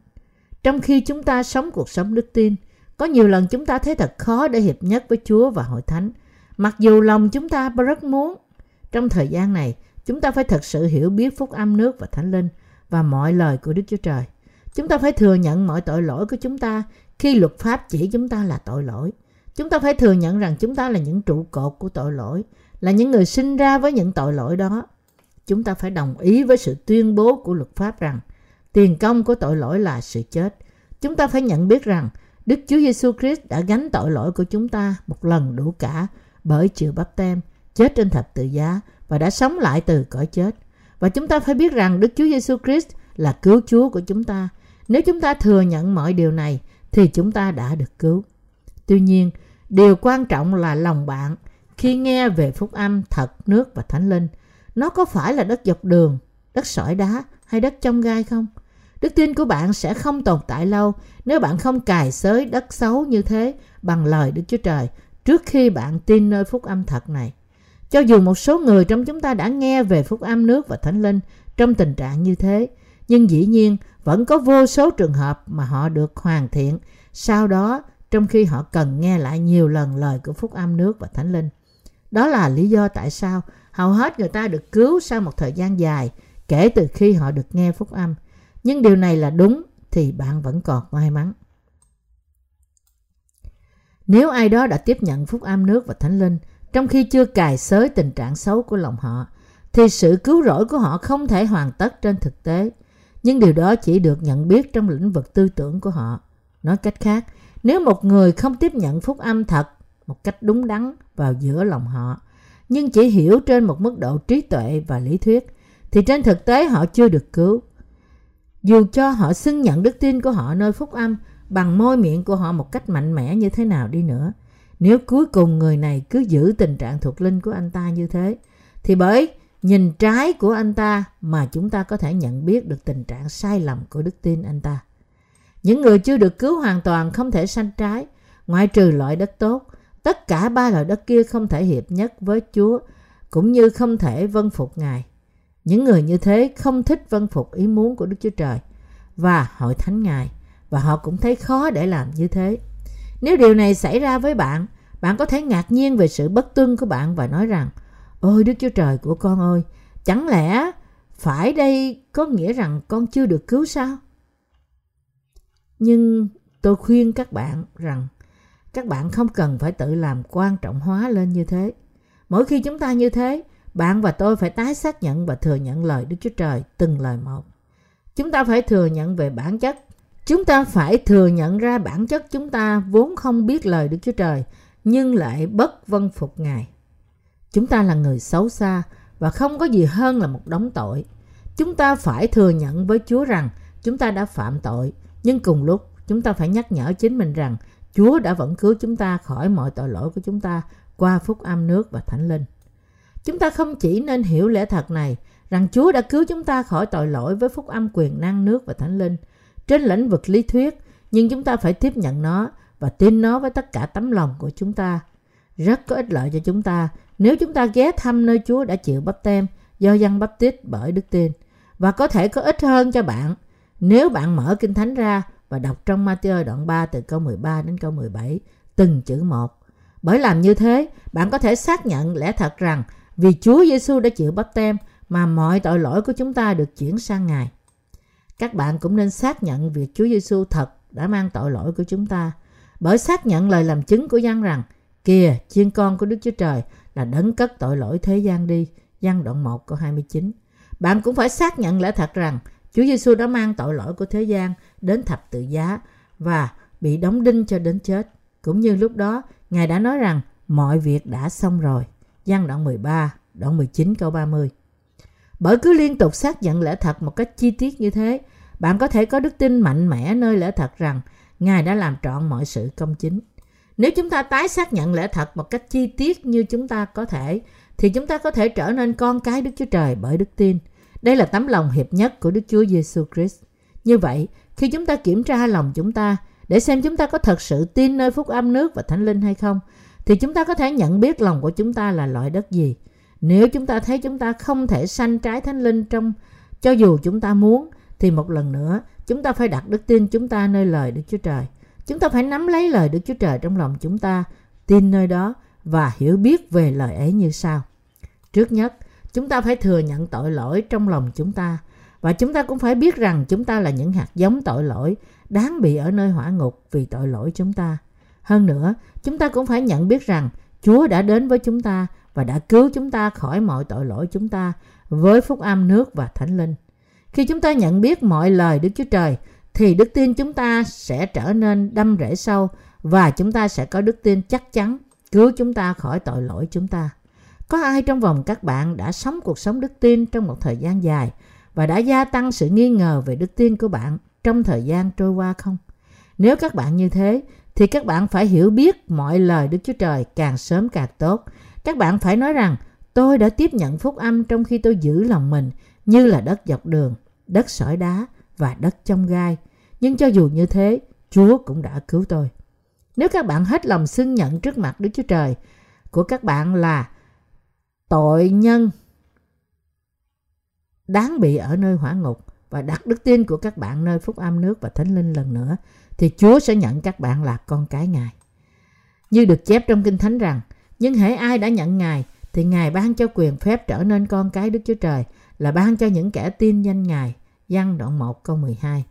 trong khi chúng ta sống cuộc sống đức tin, có nhiều lần chúng ta thấy thật khó để hiệp nhất với Chúa và Hội Thánh. Mặc dù lòng chúng ta rất muốn, trong thời gian này, chúng ta phải thật sự hiểu biết phúc âm nước và thánh linh và mọi lời của Đức Chúa Trời. Chúng ta phải thừa nhận mọi tội lỗi của chúng ta khi luật pháp chỉ chúng ta là tội lỗi. Chúng ta phải thừa nhận rằng chúng ta là những trụ cột của tội lỗi, là những người sinh ra với những tội lỗi đó. Chúng ta phải đồng ý với sự tuyên bố của luật pháp rằng tiền công của tội lỗi là sự chết. Chúng ta phải nhận biết rằng Đức Chúa Giêsu Christ đã gánh tội lỗi của chúng ta một lần đủ cả bởi chịu bắp tem, chết trên thập tự giá và đã sống lại từ cõi chết. Và chúng ta phải biết rằng Đức Chúa Giêsu Christ là cứu Chúa của chúng ta. Nếu chúng ta thừa nhận mọi điều này thì chúng ta đã được cứu. Tuy nhiên, điều quan trọng là lòng bạn khi nghe về phúc âm thật nước và thánh linh. Nó có phải là đất dọc đường, đất sỏi đá hay đất trong gai không? Đức tin của bạn sẽ không tồn tại lâu nếu bạn không cài xới đất xấu như thế bằng lời Đức Chúa Trời trước khi bạn tin nơi phúc âm thật này. Cho dù một số người trong chúng ta đã nghe về phúc âm nước và thánh linh trong tình trạng như thế, nhưng dĩ nhiên vẫn có vô số trường hợp mà họ được hoàn thiện sau đó trong khi họ cần nghe lại nhiều lần lời của phúc âm nước và thánh linh. Đó là lý do tại sao hầu hết người ta được cứu sau một thời gian dài kể từ khi họ được nghe phúc âm. Nhưng điều này là đúng thì bạn vẫn còn may mắn. Nếu ai đó đã tiếp nhận phúc âm nước và thánh linh trong khi chưa cài xới tình trạng xấu của lòng họ, thì sự cứu rỗi của họ không thể hoàn tất trên thực tế. Nhưng điều đó chỉ được nhận biết trong lĩnh vực tư tưởng của họ. Nói cách khác, nếu một người không tiếp nhận phúc âm thật một cách đúng đắn vào giữa lòng họ, nhưng chỉ hiểu trên một mức độ trí tuệ và lý thuyết, thì trên thực tế họ chưa được cứu. Dù cho họ xưng nhận đức tin của họ nơi phúc âm bằng môi miệng của họ một cách mạnh mẽ như thế nào đi nữa, nếu cuối cùng người này cứ giữ tình trạng thuộc linh của anh ta như thế, thì bởi nhìn trái của anh ta mà chúng ta có thể nhận biết được tình trạng sai lầm của đức tin anh ta. Những người chưa được cứu hoàn toàn không thể sanh trái, ngoại trừ loại đất tốt. Tất cả ba loại đất kia không thể hiệp nhất với Chúa, cũng như không thể vân phục Ngài. Những người như thế không thích vân phục ý muốn của Đức Chúa Trời và hội thánh Ngài, và họ cũng thấy khó để làm như thế. Nếu điều này xảy ra với bạn, bạn có thể ngạc nhiên về sự bất tuân của bạn và nói rằng Ôi Đức Chúa Trời của con ơi, chẳng lẽ phải đây có nghĩa rằng con chưa được cứu sao? Nhưng tôi khuyên các bạn rằng các bạn không cần phải tự làm quan trọng hóa lên như thế. Mỗi khi chúng ta như thế, bạn và tôi phải tái xác nhận và thừa nhận lời Đức Chúa Trời từng lời một. Chúng ta phải thừa nhận về bản chất. Chúng ta phải thừa nhận ra bản chất chúng ta vốn không biết lời Đức Chúa Trời nhưng lại bất vân phục Ngài. Chúng ta là người xấu xa và không có gì hơn là một đống tội. Chúng ta phải thừa nhận với Chúa rằng chúng ta đã phạm tội, nhưng cùng lúc chúng ta phải nhắc nhở chính mình rằng Chúa đã vẫn cứu chúng ta khỏi mọi tội lỗi của chúng ta qua phúc âm nước và thánh linh. Chúng ta không chỉ nên hiểu lẽ thật này rằng Chúa đã cứu chúng ta khỏi tội lỗi với phúc âm quyền năng nước và thánh linh trên lĩnh vực lý thuyết, nhưng chúng ta phải tiếp nhận nó và tin nó với tất cả tấm lòng của chúng ta. Rất có ích lợi cho chúng ta nếu chúng ta ghé thăm nơi Chúa đã chịu bắp tem do dân bắp tít bởi đức tin và có thể có ích hơn cho bạn nếu bạn mở Kinh Thánh ra và đọc trong Matthew đoạn 3 từ câu 13 đến câu 17 từng chữ một. Bởi làm như thế, bạn có thể xác nhận lẽ thật rằng vì Chúa Giêsu đã chịu bắp tem mà mọi tội lỗi của chúng ta được chuyển sang Ngài. Các bạn cũng nên xác nhận việc Chúa Giêsu thật đã mang tội lỗi của chúng ta bởi xác nhận lời làm chứng của dân rằng kìa chiên con của Đức Chúa Trời là đấng cất tội lỗi thế gian đi. Giăng đoạn 1 câu 29. Bạn cũng phải xác nhận lẽ thật rằng Chúa Giêsu đã mang tội lỗi của thế gian đến thập tự giá và bị đóng đinh cho đến chết. Cũng như lúc đó, Ngài đã nói rằng mọi việc đã xong rồi. Giăng đoạn 13, đoạn 19 câu 30. Bởi cứ liên tục xác nhận lẽ thật một cách chi tiết như thế, bạn có thể có đức tin mạnh mẽ nơi lẽ thật rằng Ngài đã làm trọn mọi sự công chính. Nếu chúng ta tái xác nhận lẽ thật một cách chi tiết như chúng ta có thể, thì chúng ta có thể trở nên con cái Đức Chúa Trời bởi đức tin. Đây là tấm lòng hiệp nhất của Đức Chúa Giêsu Christ. Như vậy, khi chúng ta kiểm tra lòng chúng ta để xem chúng ta có thật sự tin nơi phúc âm nước và thánh linh hay không, thì chúng ta có thể nhận biết lòng của chúng ta là loại đất gì. Nếu chúng ta thấy chúng ta không thể sanh trái thánh linh trong cho dù chúng ta muốn, thì một lần nữa chúng ta phải đặt đức tin chúng ta nơi lời Đức Chúa Trời. Chúng ta phải nắm lấy lời Đức Chúa Trời trong lòng chúng ta, tin nơi đó và hiểu biết về lời ấy như sau. Trước nhất, chúng ta phải thừa nhận tội lỗi trong lòng chúng ta và chúng ta cũng phải biết rằng chúng ta là những hạt giống tội lỗi đáng bị ở nơi hỏa ngục vì tội lỗi chúng ta. Hơn nữa, chúng ta cũng phải nhận biết rằng Chúa đã đến với chúng ta và đã cứu chúng ta khỏi mọi tội lỗi chúng ta với phúc âm nước và thánh linh. Khi chúng ta nhận biết mọi lời Đức Chúa Trời thì đức tin chúng ta sẽ trở nên đâm rễ sâu và chúng ta sẽ có đức tin chắc chắn cứu chúng ta khỏi tội lỗi chúng ta. Có ai trong vòng các bạn đã sống cuộc sống đức tin trong một thời gian dài và đã gia tăng sự nghi ngờ về đức tin của bạn trong thời gian trôi qua không? Nếu các bạn như thế, thì các bạn phải hiểu biết mọi lời Đức Chúa Trời càng sớm càng tốt. Các bạn phải nói rằng, tôi đã tiếp nhận phúc âm trong khi tôi giữ lòng mình như là đất dọc đường, đất sỏi đá và đất trong gai. Nhưng cho dù như thế, Chúa cũng đã cứu tôi. Nếu các bạn hết lòng xưng nhận trước mặt Đức Chúa Trời của các bạn là tội nhân đáng bị ở nơi hỏa ngục và đặt đức tin của các bạn nơi phúc âm nước và thánh linh lần nữa thì Chúa sẽ nhận các bạn là con cái Ngài. Như được chép trong Kinh Thánh rằng, nhưng hễ ai đã nhận Ngài thì Ngài ban cho quyền phép trở nên con cái Đức Chúa Trời là ban cho những kẻ tin danh Ngài. Giăng đoạn 1 câu 12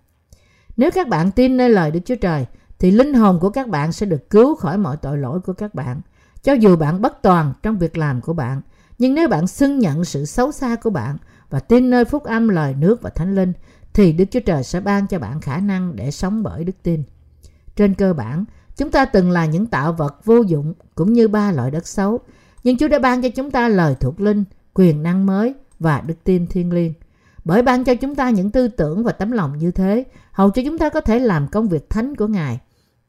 Nếu các bạn tin nơi lời Đức Chúa Trời thì linh hồn của các bạn sẽ được cứu khỏi mọi tội lỗi của các bạn. Cho dù bạn bất toàn trong việc làm của bạn, nhưng nếu bạn xưng nhận sự xấu xa của bạn và tin nơi phúc âm lời nước và thánh linh, thì Đức Chúa Trời sẽ ban cho bạn khả năng để sống bởi đức tin. Trên cơ bản, chúng ta từng là những tạo vật vô dụng cũng như ba loại đất xấu, nhưng Chúa đã ban cho chúng ta lời thuộc linh, quyền năng mới và đức tin thiên liêng. Bởi ban cho chúng ta những tư tưởng và tấm lòng như thế, hầu cho chúng ta có thể làm công việc thánh của Ngài.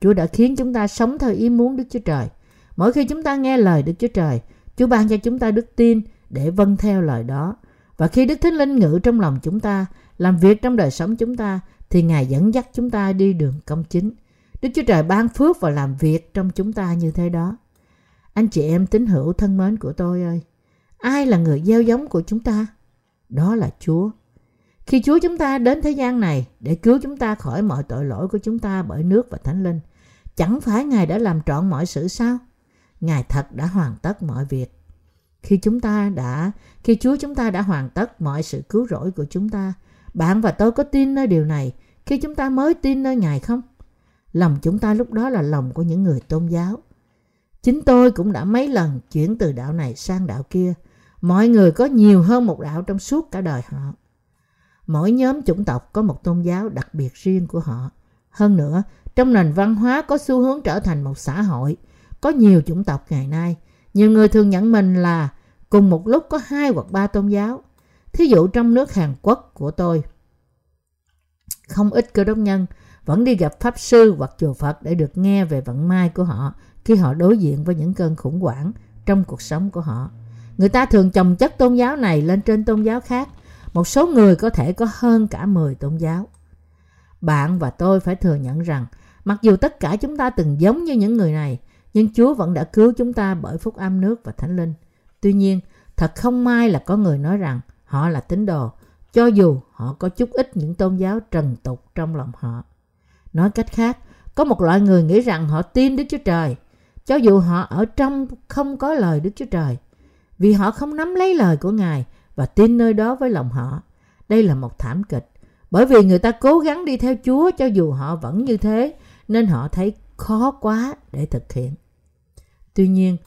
Chúa đã khiến chúng ta sống theo ý muốn Đức Chúa Trời. Mỗi khi chúng ta nghe lời Đức Chúa Trời, Chúa ban cho chúng ta đức tin để vâng theo lời đó. Và khi Đức Thánh Linh ngự trong lòng chúng ta, làm việc trong đời sống chúng ta, thì Ngài dẫn dắt chúng ta đi đường công chính. Đức Chúa Trời ban phước và làm việc trong chúng ta như thế đó. Anh chị em tín hữu thân mến của tôi ơi, ai là người gieo giống của chúng ta? Đó là Chúa. Khi Chúa chúng ta đến thế gian này để cứu chúng ta khỏi mọi tội lỗi của chúng ta bởi nước và Thánh Linh, chẳng phải Ngài đã làm trọn mọi sự sao? Ngài thật đã hoàn tất mọi việc. Khi chúng ta đã, khi Chúa chúng ta đã hoàn tất mọi sự cứu rỗi của chúng ta, bạn và tôi có tin nơi điều này khi chúng ta mới tin nơi Ngài không? Lòng chúng ta lúc đó là lòng của những người tôn giáo. Chính tôi cũng đã mấy lần chuyển từ đạo này sang đạo kia. Mọi người có nhiều hơn một đạo trong suốt cả đời họ. Mỗi nhóm chủng tộc có một tôn giáo đặc biệt riêng của họ. Hơn nữa, trong nền văn hóa có xu hướng trở thành một xã hội có nhiều chủng tộc ngày nay. Nhiều người thường nhận mình là cùng một lúc có hai hoặc ba tôn giáo. Thí dụ trong nước Hàn Quốc của tôi, không ít cơ đốc nhân vẫn đi gặp pháp sư hoặc chùa Phật để được nghe về vận may của họ khi họ đối diện với những cơn khủng hoảng trong cuộc sống của họ. Người ta thường chồng chất tôn giáo này lên trên tôn giáo khác. Một số người có thể có hơn cả 10 tôn giáo. Bạn và tôi phải thừa nhận rằng mặc dù tất cả chúng ta từng giống như những người này, nhưng Chúa vẫn đã cứu chúng ta bởi phúc âm nước và thánh linh. Tuy nhiên, thật không may là có người nói rằng họ là tín đồ, cho dù họ có chút ít những tôn giáo trần tục trong lòng họ. Nói cách khác, có một loại người nghĩ rằng họ tin Đức Chúa Trời, cho dù họ ở trong không có lời Đức Chúa Trời, vì họ không nắm lấy lời của Ngài và tin nơi đó với lòng họ. Đây là một thảm kịch, bởi vì người ta cố gắng đi theo Chúa cho dù họ vẫn như thế, nên họ thấy khó quá để thực hiện. Tuy nhiên,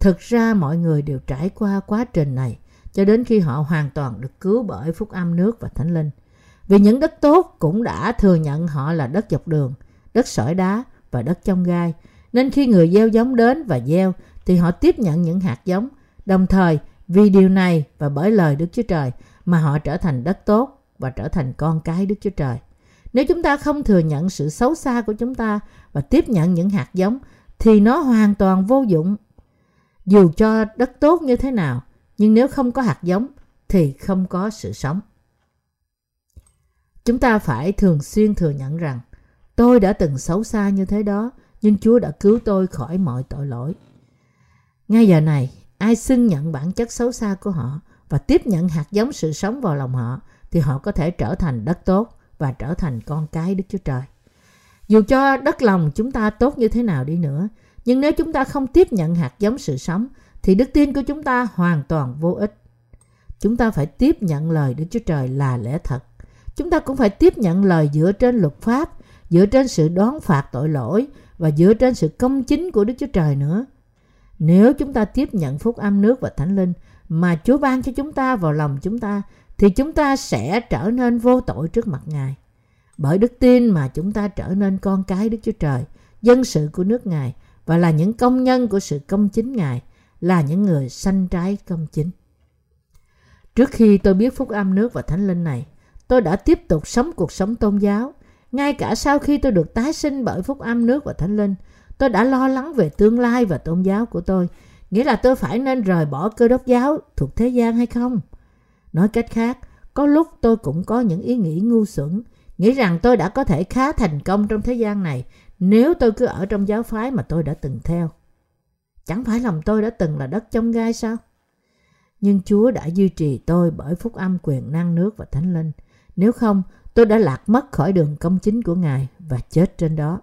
thực ra mọi người đều trải qua quá trình này cho đến khi họ hoàn toàn được cứu bởi phúc âm nước và thánh linh. Vì những đất tốt cũng đã thừa nhận họ là đất dọc đường, đất sỏi đá và đất trong gai. Nên khi người gieo giống đến và gieo thì họ tiếp nhận những hạt giống. Đồng thời vì điều này và bởi lời Đức Chúa Trời mà họ trở thành đất tốt và trở thành con cái Đức Chúa Trời. Nếu chúng ta không thừa nhận sự xấu xa của chúng ta và tiếp nhận những hạt giống thì nó hoàn toàn vô dụng. Dù cho đất tốt như thế nào, nhưng nếu không có hạt giống thì không có sự sống. Chúng ta phải thường xuyên thừa nhận rằng tôi đã từng xấu xa như thế đó, nhưng Chúa đã cứu tôi khỏi mọi tội lỗi. Ngay giờ này, ai xưng nhận bản chất xấu xa của họ và tiếp nhận hạt giống sự sống vào lòng họ thì họ có thể trở thành đất tốt và trở thành con cái Đức Chúa Trời. Dù cho đất lòng chúng ta tốt như thế nào đi nữa, nhưng nếu chúng ta không tiếp nhận hạt giống sự sống thì đức tin của chúng ta hoàn toàn vô ích. Chúng ta phải tiếp nhận lời Đức Chúa Trời là lẽ thật. Chúng ta cũng phải tiếp nhận lời dựa trên luật pháp, dựa trên sự đoán phạt tội lỗi và dựa trên sự công chính của Đức Chúa Trời nữa. Nếu chúng ta tiếp nhận phúc âm nước và thánh linh mà Chúa ban cho chúng ta vào lòng chúng ta thì chúng ta sẽ trở nên vô tội trước mặt Ngài. Bởi đức tin mà chúng ta trở nên con cái Đức Chúa Trời, dân sự của nước Ngài và là những công nhân của sự công chính Ngài, là những người sanh trái công chính. Trước khi tôi biết phúc âm nước và thánh linh này, tôi đã tiếp tục sống cuộc sống tôn giáo. Ngay cả sau khi tôi được tái sinh bởi phúc âm nước và thánh linh, tôi đã lo lắng về tương lai và tôn giáo của tôi. Nghĩa là tôi phải nên rời bỏ cơ đốc giáo thuộc thế gian hay không? Nói cách khác, có lúc tôi cũng có những ý nghĩ ngu xuẩn, nghĩ rằng tôi đã có thể khá thành công trong thế gian này nếu tôi cứ ở trong giáo phái mà tôi đã từng theo. Chẳng phải lòng tôi đã từng là đất trong gai sao? Nhưng Chúa đã duy trì tôi bởi phúc âm quyền năng nước và thánh linh. Nếu không, tôi đã lạc mất khỏi đường công chính của Ngài và chết trên đó.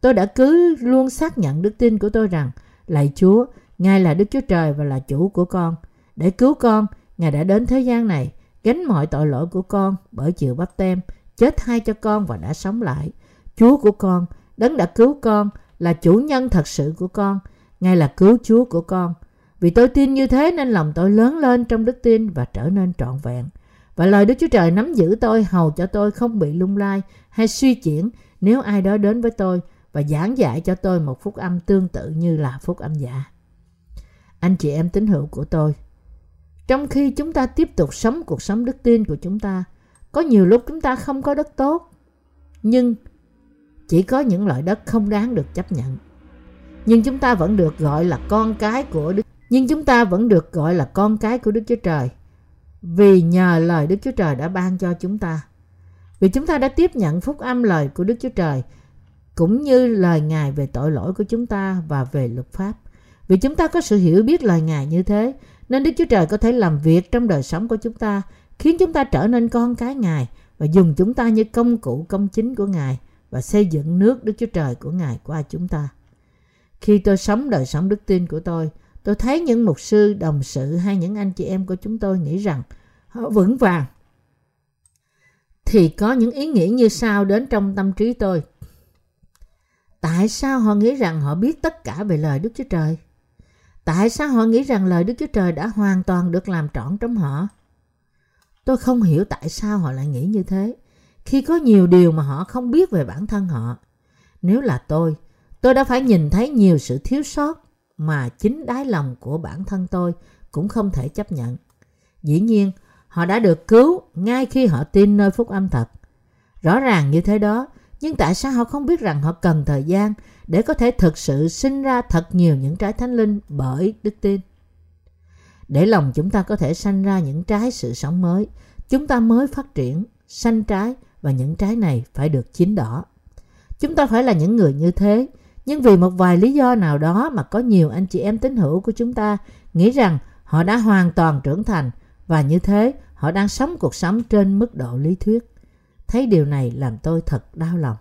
Tôi đã cứ luôn xác nhận đức tin của tôi rằng, lạy Chúa, Ngài là Đức Chúa Trời và là chủ của con. Để cứu con, Ngài đã đến thế gian này, gánh mọi tội lỗi của con bởi chịu bắp tem, chết thay cho con và đã sống lại. Chúa của con, đấng đã cứu con, là chủ nhân thật sự của con. Ngài là cứu Chúa của con. Vì tôi tin như thế nên lòng tôi lớn lên trong đức tin và trở nên trọn vẹn. Và lời Đức Chúa Trời nắm giữ tôi hầu cho tôi không bị lung lai hay suy chuyển nếu ai đó đến với tôi và giảng dạy cho tôi một phúc âm tương tự như là phúc âm giả. Anh chị em tín hữu của tôi, trong khi chúng ta tiếp tục sống cuộc sống đức tin của chúng ta, có nhiều lúc chúng ta không có đất tốt, nhưng chỉ có những loại đất không đáng được chấp nhận. Nhưng chúng ta vẫn được gọi là con cái của Đức nhưng chúng ta vẫn được gọi là con cái của Đức Chúa Trời vì nhờ lời Đức Chúa Trời đã ban cho chúng ta. Vì chúng ta đã tiếp nhận phúc âm lời của Đức Chúa Trời cũng như lời Ngài về tội lỗi của chúng ta và về luật pháp. Vì chúng ta có sự hiểu biết lời Ngài như thế, nên Đức Chúa Trời có thể làm việc trong đời sống của chúng ta, khiến chúng ta trở nên con cái Ngài và dùng chúng ta như công cụ công chính của Ngài và xây dựng nước Đức Chúa Trời của Ngài qua chúng ta. Khi tôi sống đời sống đức tin của tôi, tôi thấy những mục sư, đồng sự hay những anh chị em của chúng tôi nghĩ rằng họ vững vàng. Thì có những ý nghĩ như sau đến trong tâm trí tôi. Tại sao họ nghĩ rằng họ biết tất cả về lời Đức Chúa Trời? Tại sao họ nghĩ rằng lời Đức Chúa Trời đã hoàn toàn được làm trọn trong họ? Tôi không hiểu tại sao họ lại nghĩ như thế, khi có nhiều điều mà họ không biết về bản thân họ. Nếu là tôi, tôi đã phải nhìn thấy nhiều sự thiếu sót mà chính đáy lòng của bản thân tôi cũng không thể chấp nhận. Dĩ nhiên, họ đã được cứu ngay khi họ tin nơi phúc âm thật. Rõ ràng như thế đó, Nhưng tại sao họ không biết rằng họ cần thời gian để có thể thực sự sinh ra thật nhiều những trái thánh linh bởi đức tin? Để lòng chúng ta có thể sanh ra những trái sự sống mới, chúng ta mới phát triển, sanh trái và những trái này phải được chín đỏ. Chúng ta phải là những người như thế, nhưng vì một vài lý do nào đó mà có nhiều anh chị em tín hữu của chúng ta nghĩ rằng họ đã hoàn toàn trưởng thành và như thế họ đang sống cuộc sống trên mức độ lý thuyết. Thấy điều này làm tôi thật đau lòng.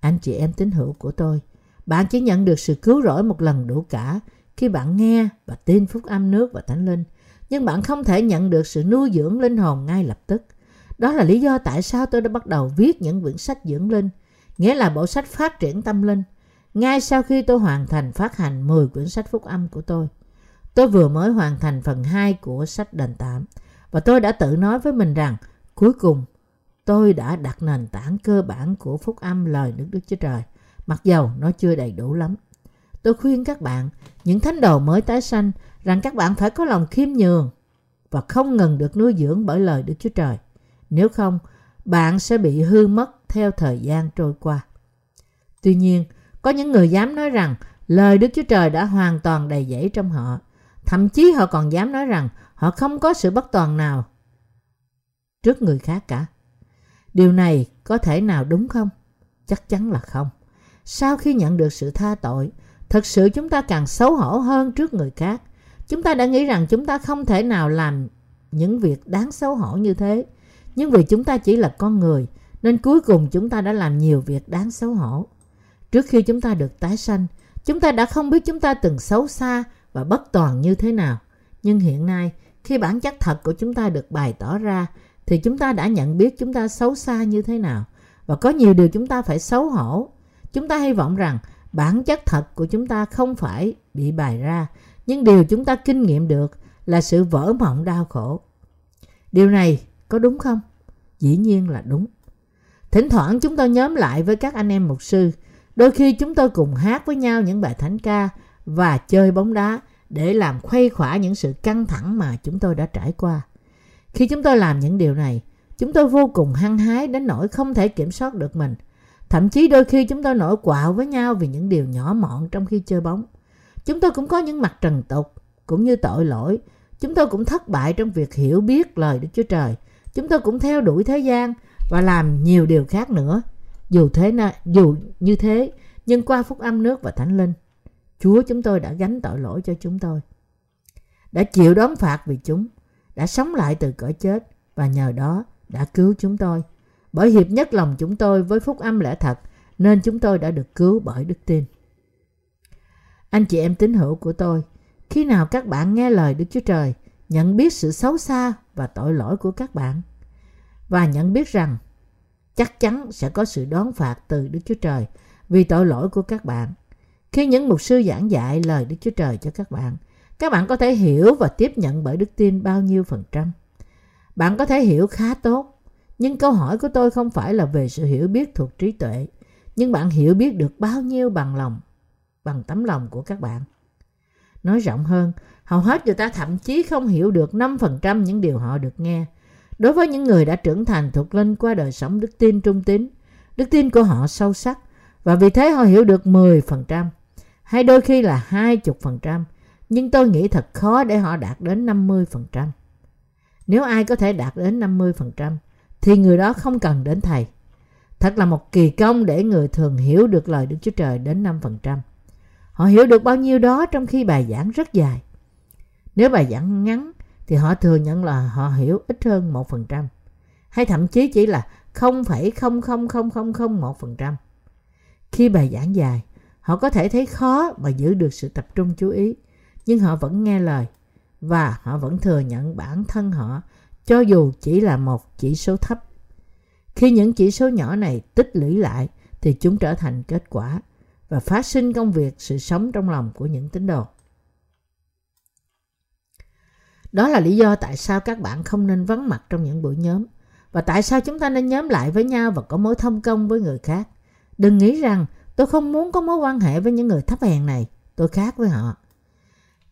Anh chị em tín hữu của tôi, bạn chỉ nhận được sự cứu rỗi một lần đủ cả khi bạn nghe và tin phúc âm nước và thánh linh, nhưng bạn không thể nhận được sự nuôi dưỡng linh hồn ngay lập tức. Đó là lý do tại sao tôi đã bắt đầu viết những quyển sách dưỡng linh, nghĩa là bộ sách phát triển tâm linh, ngay sau khi tôi hoàn thành phát hành 10 quyển sách phúc âm của tôi. Tôi vừa mới hoàn thành phần 2 của sách đền tạm và tôi đã tự nói với mình rằng cuối cùng tôi đã đặt nền tảng cơ bản của phúc âm lời nước Đức Chúa Trời, mặc dầu nó chưa đầy đủ lắm. Tôi khuyên các bạn, những thánh đồ mới tái sanh, rằng các bạn phải có lòng khiêm nhường và không ngừng được nuôi dưỡng bởi lời Đức Chúa Trời. Nếu không, bạn sẽ bị hư mất theo thời gian trôi qua. Tuy nhiên, có những người dám nói rằng lời Đức Chúa Trời đã hoàn toàn đầy dẫy trong họ. Thậm chí họ còn dám nói rằng họ không có sự bất toàn nào trước người khác cả. Điều này có thể nào đúng không? Chắc chắn là không. Sau khi nhận được sự tha tội, thật sự chúng ta càng xấu hổ hơn trước người khác. Chúng ta đã nghĩ rằng chúng ta không thể nào làm những việc đáng xấu hổ như thế. Nhưng vì chúng ta chỉ là con người, nên cuối cùng chúng ta đã làm nhiều việc đáng xấu hổ. Trước khi chúng ta được tái sanh, chúng ta đã không biết chúng ta từng xấu xa và bất toàn như thế nào. Nhưng hiện nay, khi bản chất thật của chúng ta được bày tỏ ra, thì chúng ta đã nhận biết chúng ta xấu xa như thế nào. Và có nhiều điều chúng ta phải xấu hổ. Chúng ta hy vọng rằng bản chất thật của chúng ta không phải bị bày ra, nhưng điều chúng ta kinh nghiệm được là sự vỡ mộng đau khổ. Điều này có đúng không? Dĩ nhiên là đúng. Thỉnh thoảng chúng tôi nhóm lại với các anh em mục sư. Đôi khi chúng tôi cùng hát với nhau những bài thánh ca và chơi bóng đá để làm khuây khỏa những sự căng thẳng mà chúng tôi đã trải qua. Khi chúng tôi làm những điều này, chúng tôi vô cùng hăng hái đến nỗi không thể kiểm soát được mình. Thậm chí đôi khi chúng tôi nổi quạo với nhau vì những điều nhỏ mọn trong khi chơi bóng. Chúng tôi cũng có những mặt trần tục, cũng như tội lỗi. Chúng tôi cũng thất bại trong việc hiểu biết lời Đức Chúa Trời. Chúng tôi cũng theo đuổi thế gian và làm nhiều điều khác nữa. Dù thế na, dù như thế, nhưng qua phúc âm nước và thánh linh, Chúa chúng tôi đã gánh tội lỗi cho chúng tôi. Đã chịu đón phạt vì chúng, đã sống lại từ cõi chết và nhờ đó đã cứu chúng tôi. Bởi hiệp nhất lòng chúng tôi với phúc âm lẽ thật nên chúng tôi đã được cứu bởi đức tin. Anh chị em tín hữu của tôi, khi nào các bạn nghe lời Đức Chúa Trời, nhận biết sự xấu xa và tội lỗi của các bạn và nhận biết rằng chắc chắn sẽ có sự đón phạt từ Đức Chúa Trời vì tội lỗi của các bạn. Khi những mục sư giảng dạy lời Đức Chúa Trời cho các bạn, các bạn có thể hiểu và tiếp nhận bởi đức tin bao nhiêu phần trăm. Bạn có thể hiểu khá tốt, nhưng câu hỏi của tôi không phải là về sự hiểu biết thuộc trí tuệ, nhưng bạn hiểu biết được bao nhiêu bằng lòng, bằng tấm lòng của các bạn. Nói rộng hơn, hầu hết người ta thậm chí không hiểu được 5% những điều họ được nghe. Đối với những người đã trưởng thành thuộc linh qua đời sống đức tin trung tín, đức tin của họ sâu sắc và vì thế họ hiểu được 10%, hay đôi khi là 20%, nhưng tôi nghĩ thật khó để họ đạt đến 50%. Nếu ai có thể đạt đến 50%, thì người đó không cần đến thầy. Thật là một kỳ công để người thường hiểu được lời Đức Chúa Trời đến 5%. Họ hiểu được bao nhiêu đó trong khi bài giảng rất dài. Nếu bài giảng ngắn thì họ thừa nhận là họ hiểu ít hơn 1%. Hay thậm chí chỉ là 0,00001%. Khi bài giảng dài, họ có thể thấy khó mà giữ được sự tập trung chú ý, nhưng họ vẫn nghe lời và họ vẫn thừa nhận bản thân họ cho dù chỉ là một chỉ số thấp. Khi những chỉ số nhỏ này tích lũy lại thì chúng trở thành kết quả và phát sinh công việc sự sống trong lòng của những tín đồ. Đó là lý do tại sao các bạn không nên vắng mặt trong những buổi nhóm và tại sao chúng ta nên nhóm lại với nhau và có mối thông công với người khác. Đừng nghĩ rằng tôi không muốn có mối quan hệ với những người thấp hèn này, tôi khác với họ.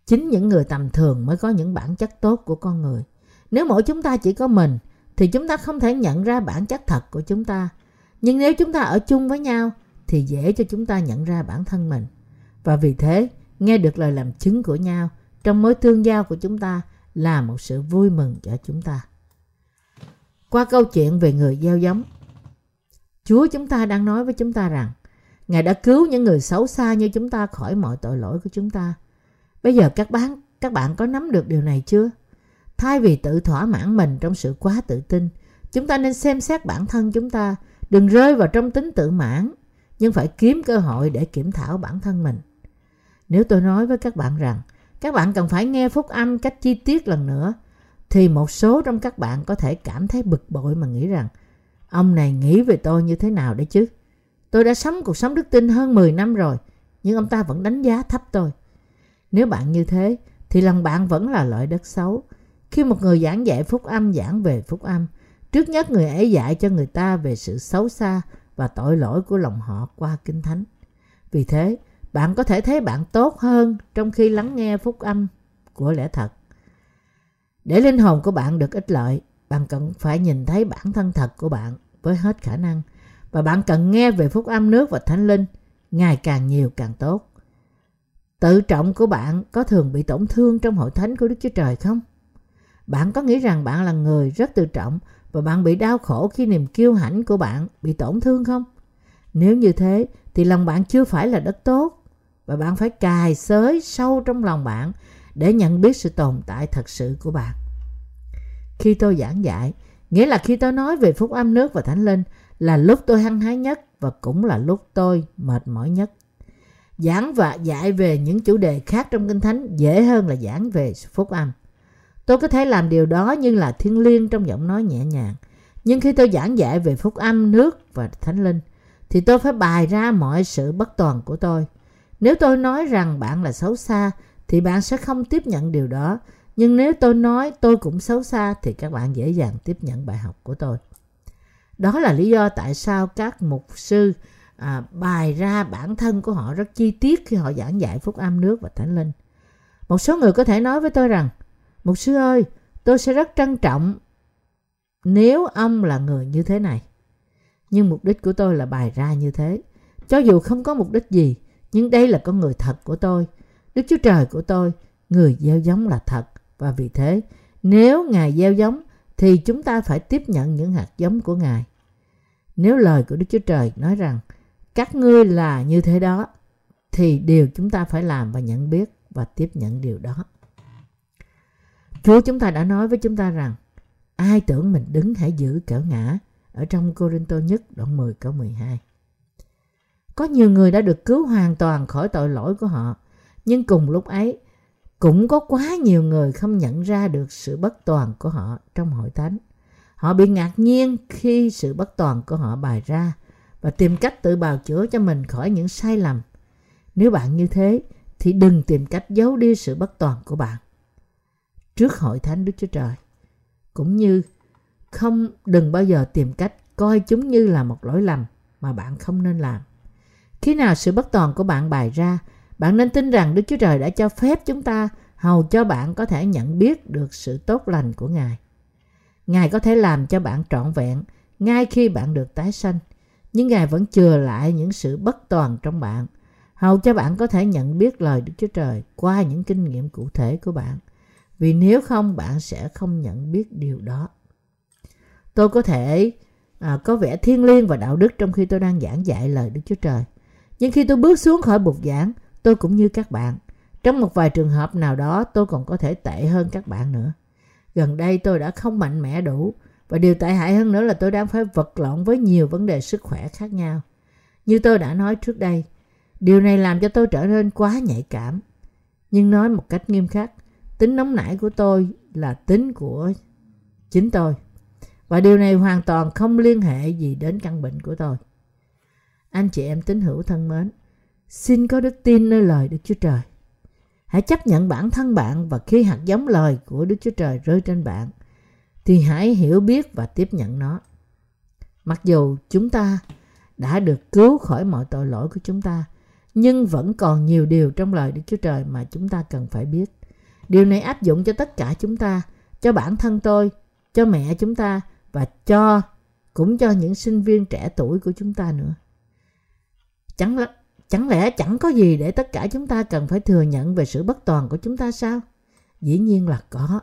Chính những người tầm thường mới có những bản chất tốt của con người. Nếu mỗi chúng ta chỉ có mình thì chúng ta không thể nhận ra bản chất thật của chúng ta. Nhưng nếu chúng ta ở chung với nhau thì dễ cho chúng ta nhận ra bản thân mình. Và vì thế, nghe được lời làm chứng của nhau trong mối tương giao của chúng ta là một sự vui mừng cho chúng ta. Qua câu chuyện về người gieo giống, Chúa chúng ta đang nói với chúng ta rằng Ngài đã cứu những người xấu xa như chúng ta khỏi mọi tội lỗi của chúng ta. Bây giờ các bạn, các bạn có nắm được điều này chưa? Thay vì tự thỏa mãn mình trong sự quá tự tin, chúng ta nên xem xét bản thân chúng ta, đừng rơi vào trong tính tự mãn, nhưng phải kiếm cơ hội để kiểm thảo bản thân mình. Nếu tôi nói với các bạn rằng các bạn cần phải nghe phúc âm cách chi tiết lần nữa, thì một số trong các bạn có thể cảm thấy bực bội mà nghĩ rằng ông này nghĩ về tôi như thế nào đấy chứ. Tôi đã sống cuộc sống đức tin hơn 10 năm rồi, nhưng ông ta vẫn đánh giá thấp tôi. Nếu bạn như thế, thì lòng bạn vẫn là loại đất xấu. Khi một người giảng dạy phúc âm giảng về phúc âm, trước nhất người ấy dạy cho người ta về sự xấu xa và tội lỗi của lòng họ qua kinh thánh. Vì thế, bạn có thể thấy bạn tốt hơn trong khi lắng nghe phúc âm của lẽ thật. Để linh hồn của bạn được ích lợi, bạn cần phải nhìn thấy bản thân thật của bạn với hết khả năng và bạn cần nghe về phúc âm nước và thánh linh ngày càng nhiều càng tốt. Tự trọng của bạn có thường bị tổn thương trong hội thánh của Đức Chúa Trời không? Bạn có nghĩ rằng bạn là người rất tự trọng và bạn bị đau khổ khi niềm kiêu hãnh của bạn bị tổn thương không? Nếu như thế thì lòng bạn chưa phải là đất tốt và bạn phải cài xới sâu trong lòng bạn để nhận biết sự tồn tại thật sự của bạn. Khi tôi giảng dạy, nghĩa là khi tôi nói về phúc âm nước và thánh linh là lúc tôi hăng hái nhất và cũng là lúc tôi mệt mỏi nhất. Giảng và dạy về những chủ đề khác trong Kinh Thánh dễ hơn là giảng về phúc âm. Tôi có thể làm điều đó nhưng là thiên liêng trong giọng nói nhẹ nhàng. Nhưng khi tôi giảng dạy về phúc âm, nước và thánh linh, thì tôi phải bài ra mọi sự bất toàn của tôi. Nếu tôi nói rằng bạn là xấu xa, thì bạn sẽ không tiếp nhận điều đó. Nhưng nếu tôi nói tôi cũng xấu xa, thì các bạn dễ dàng tiếp nhận bài học của tôi. Đó là lý do tại sao các mục sư à, bài ra bản thân của họ rất chi tiết khi họ giảng dạy phúc âm nước và thánh linh. Một số người có thể nói với tôi rằng, Mục sư ơi, tôi sẽ rất trân trọng nếu ông là người như thế này. Nhưng mục đích của tôi là bài ra như thế. Cho dù không có mục đích gì, nhưng đây là con người thật của tôi. Đức Chúa Trời của tôi, người gieo giống là thật. Và vì thế, nếu Ngài gieo giống, thì chúng ta phải tiếp nhận những hạt giống của Ngài. Nếu lời của Đức Chúa Trời nói rằng các ngươi là như thế đó, thì điều chúng ta phải làm và nhận biết và tiếp nhận điều đó. Chúa chúng ta đã nói với chúng ta rằng ai tưởng mình đứng hãy giữ kẻo ngã ở trong Cô Rinh Tô nhất đoạn 10 câu 12. Có nhiều người đã được cứu hoàn toàn khỏi tội lỗi của họ, nhưng cùng lúc ấy cũng có quá nhiều người không nhận ra được sự bất toàn của họ trong hội thánh. Họ bị ngạc nhiên khi sự bất toàn của họ bày ra và tìm cách tự bào chữa cho mình khỏi những sai lầm. Nếu bạn như thế thì đừng tìm cách giấu đi sự bất toàn của bạn trước hội thánh Đức Chúa Trời. Cũng như không đừng bao giờ tìm cách coi chúng như là một lỗi lầm mà bạn không nên làm. Khi nào sự bất toàn của bạn bày ra, bạn nên tin rằng Đức Chúa Trời đã cho phép chúng ta hầu cho bạn có thể nhận biết được sự tốt lành của Ngài. Ngài có thể làm cho bạn trọn vẹn ngay khi bạn được tái sanh, nhưng Ngài vẫn chừa lại những sự bất toàn trong bạn, hầu cho bạn có thể nhận biết lời Đức Chúa Trời qua những kinh nghiệm cụ thể của bạn vì nếu không bạn sẽ không nhận biết điều đó. Tôi có thể à, có vẻ thiêng liêng và đạo đức trong khi tôi đang giảng dạy lời Đức Chúa Trời. Nhưng khi tôi bước xuống khỏi bục giảng, tôi cũng như các bạn. Trong một vài trường hợp nào đó tôi còn có thể tệ hơn các bạn nữa. Gần đây tôi đã không mạnh mẽ đủ và điều tệ hại hơn nữa là tôi đang phải vật lộn với nhiều vấn đề sức khỏe khác nhau. Như tôi đã nói trước đây, điều này làm cho tôi trở nên quá nhạy cảm. Nhưng nói một cách nghiêm khắc, tính nóng nảy của tôi là tính của chính tôi. Và điều này hoàn toàn không liên hệ gì đến căn bệnh của tôi. Anh chị em tín hữu thân mến, xin có đức tin nơi lời Đức Chúa Trời. Hãy chấp nhận bản thân bạn và khi hạt giống lời của Đức Chúa Trời rơi trên bạn, thì hãy hiểu biết và tiếp nhận nó. Mặc dù chúng ta đã được cứu khỏi mọi tội lỗi của chúng ta, nhưng vẫn còn nhiều điều trong lời Đức Chúa Trời mà chúng ta cần phải biết. Điều này áp dụng cho tất cả chúng ta, cho bản thân tôi, cho mẹ chúng ta và cho cũng cho những sinh viên trẻ tuổi của chúng ta nữa. Chẳng, chẳng lẽ chẳng có gì để tất cả chúng ta cần phải thừa nhận về sự bất toàn của chúng ta sao? Dĩ nhiên là có.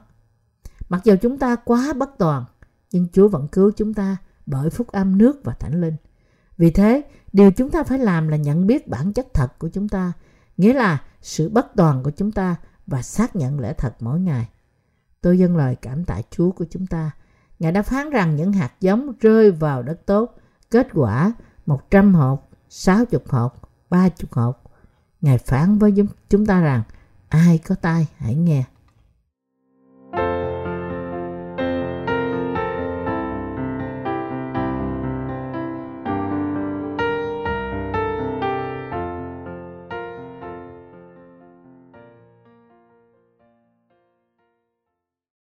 Mặc dù chúng ta quá bất toàn, nhưng Chúa vẫn cứu chúng ta bởi phúc âm nước và thánh linh. Vì thế, điều chúng ta phải làm là nhận biết bản chất thật của chúng ta, nghĩa là sự bất toàn của chúng ta và xác nhận lẽ thật mỗi ngày. Tôi dâng lời cảm tạ Chúa của chúng ta. Ngài đã phán rằng những hạt giống rơi vào đất tốt, kết quả 100 hột, 60 hột, 30 hột. Ngài phán với chúng ta rằng ai có tai hãy nghe.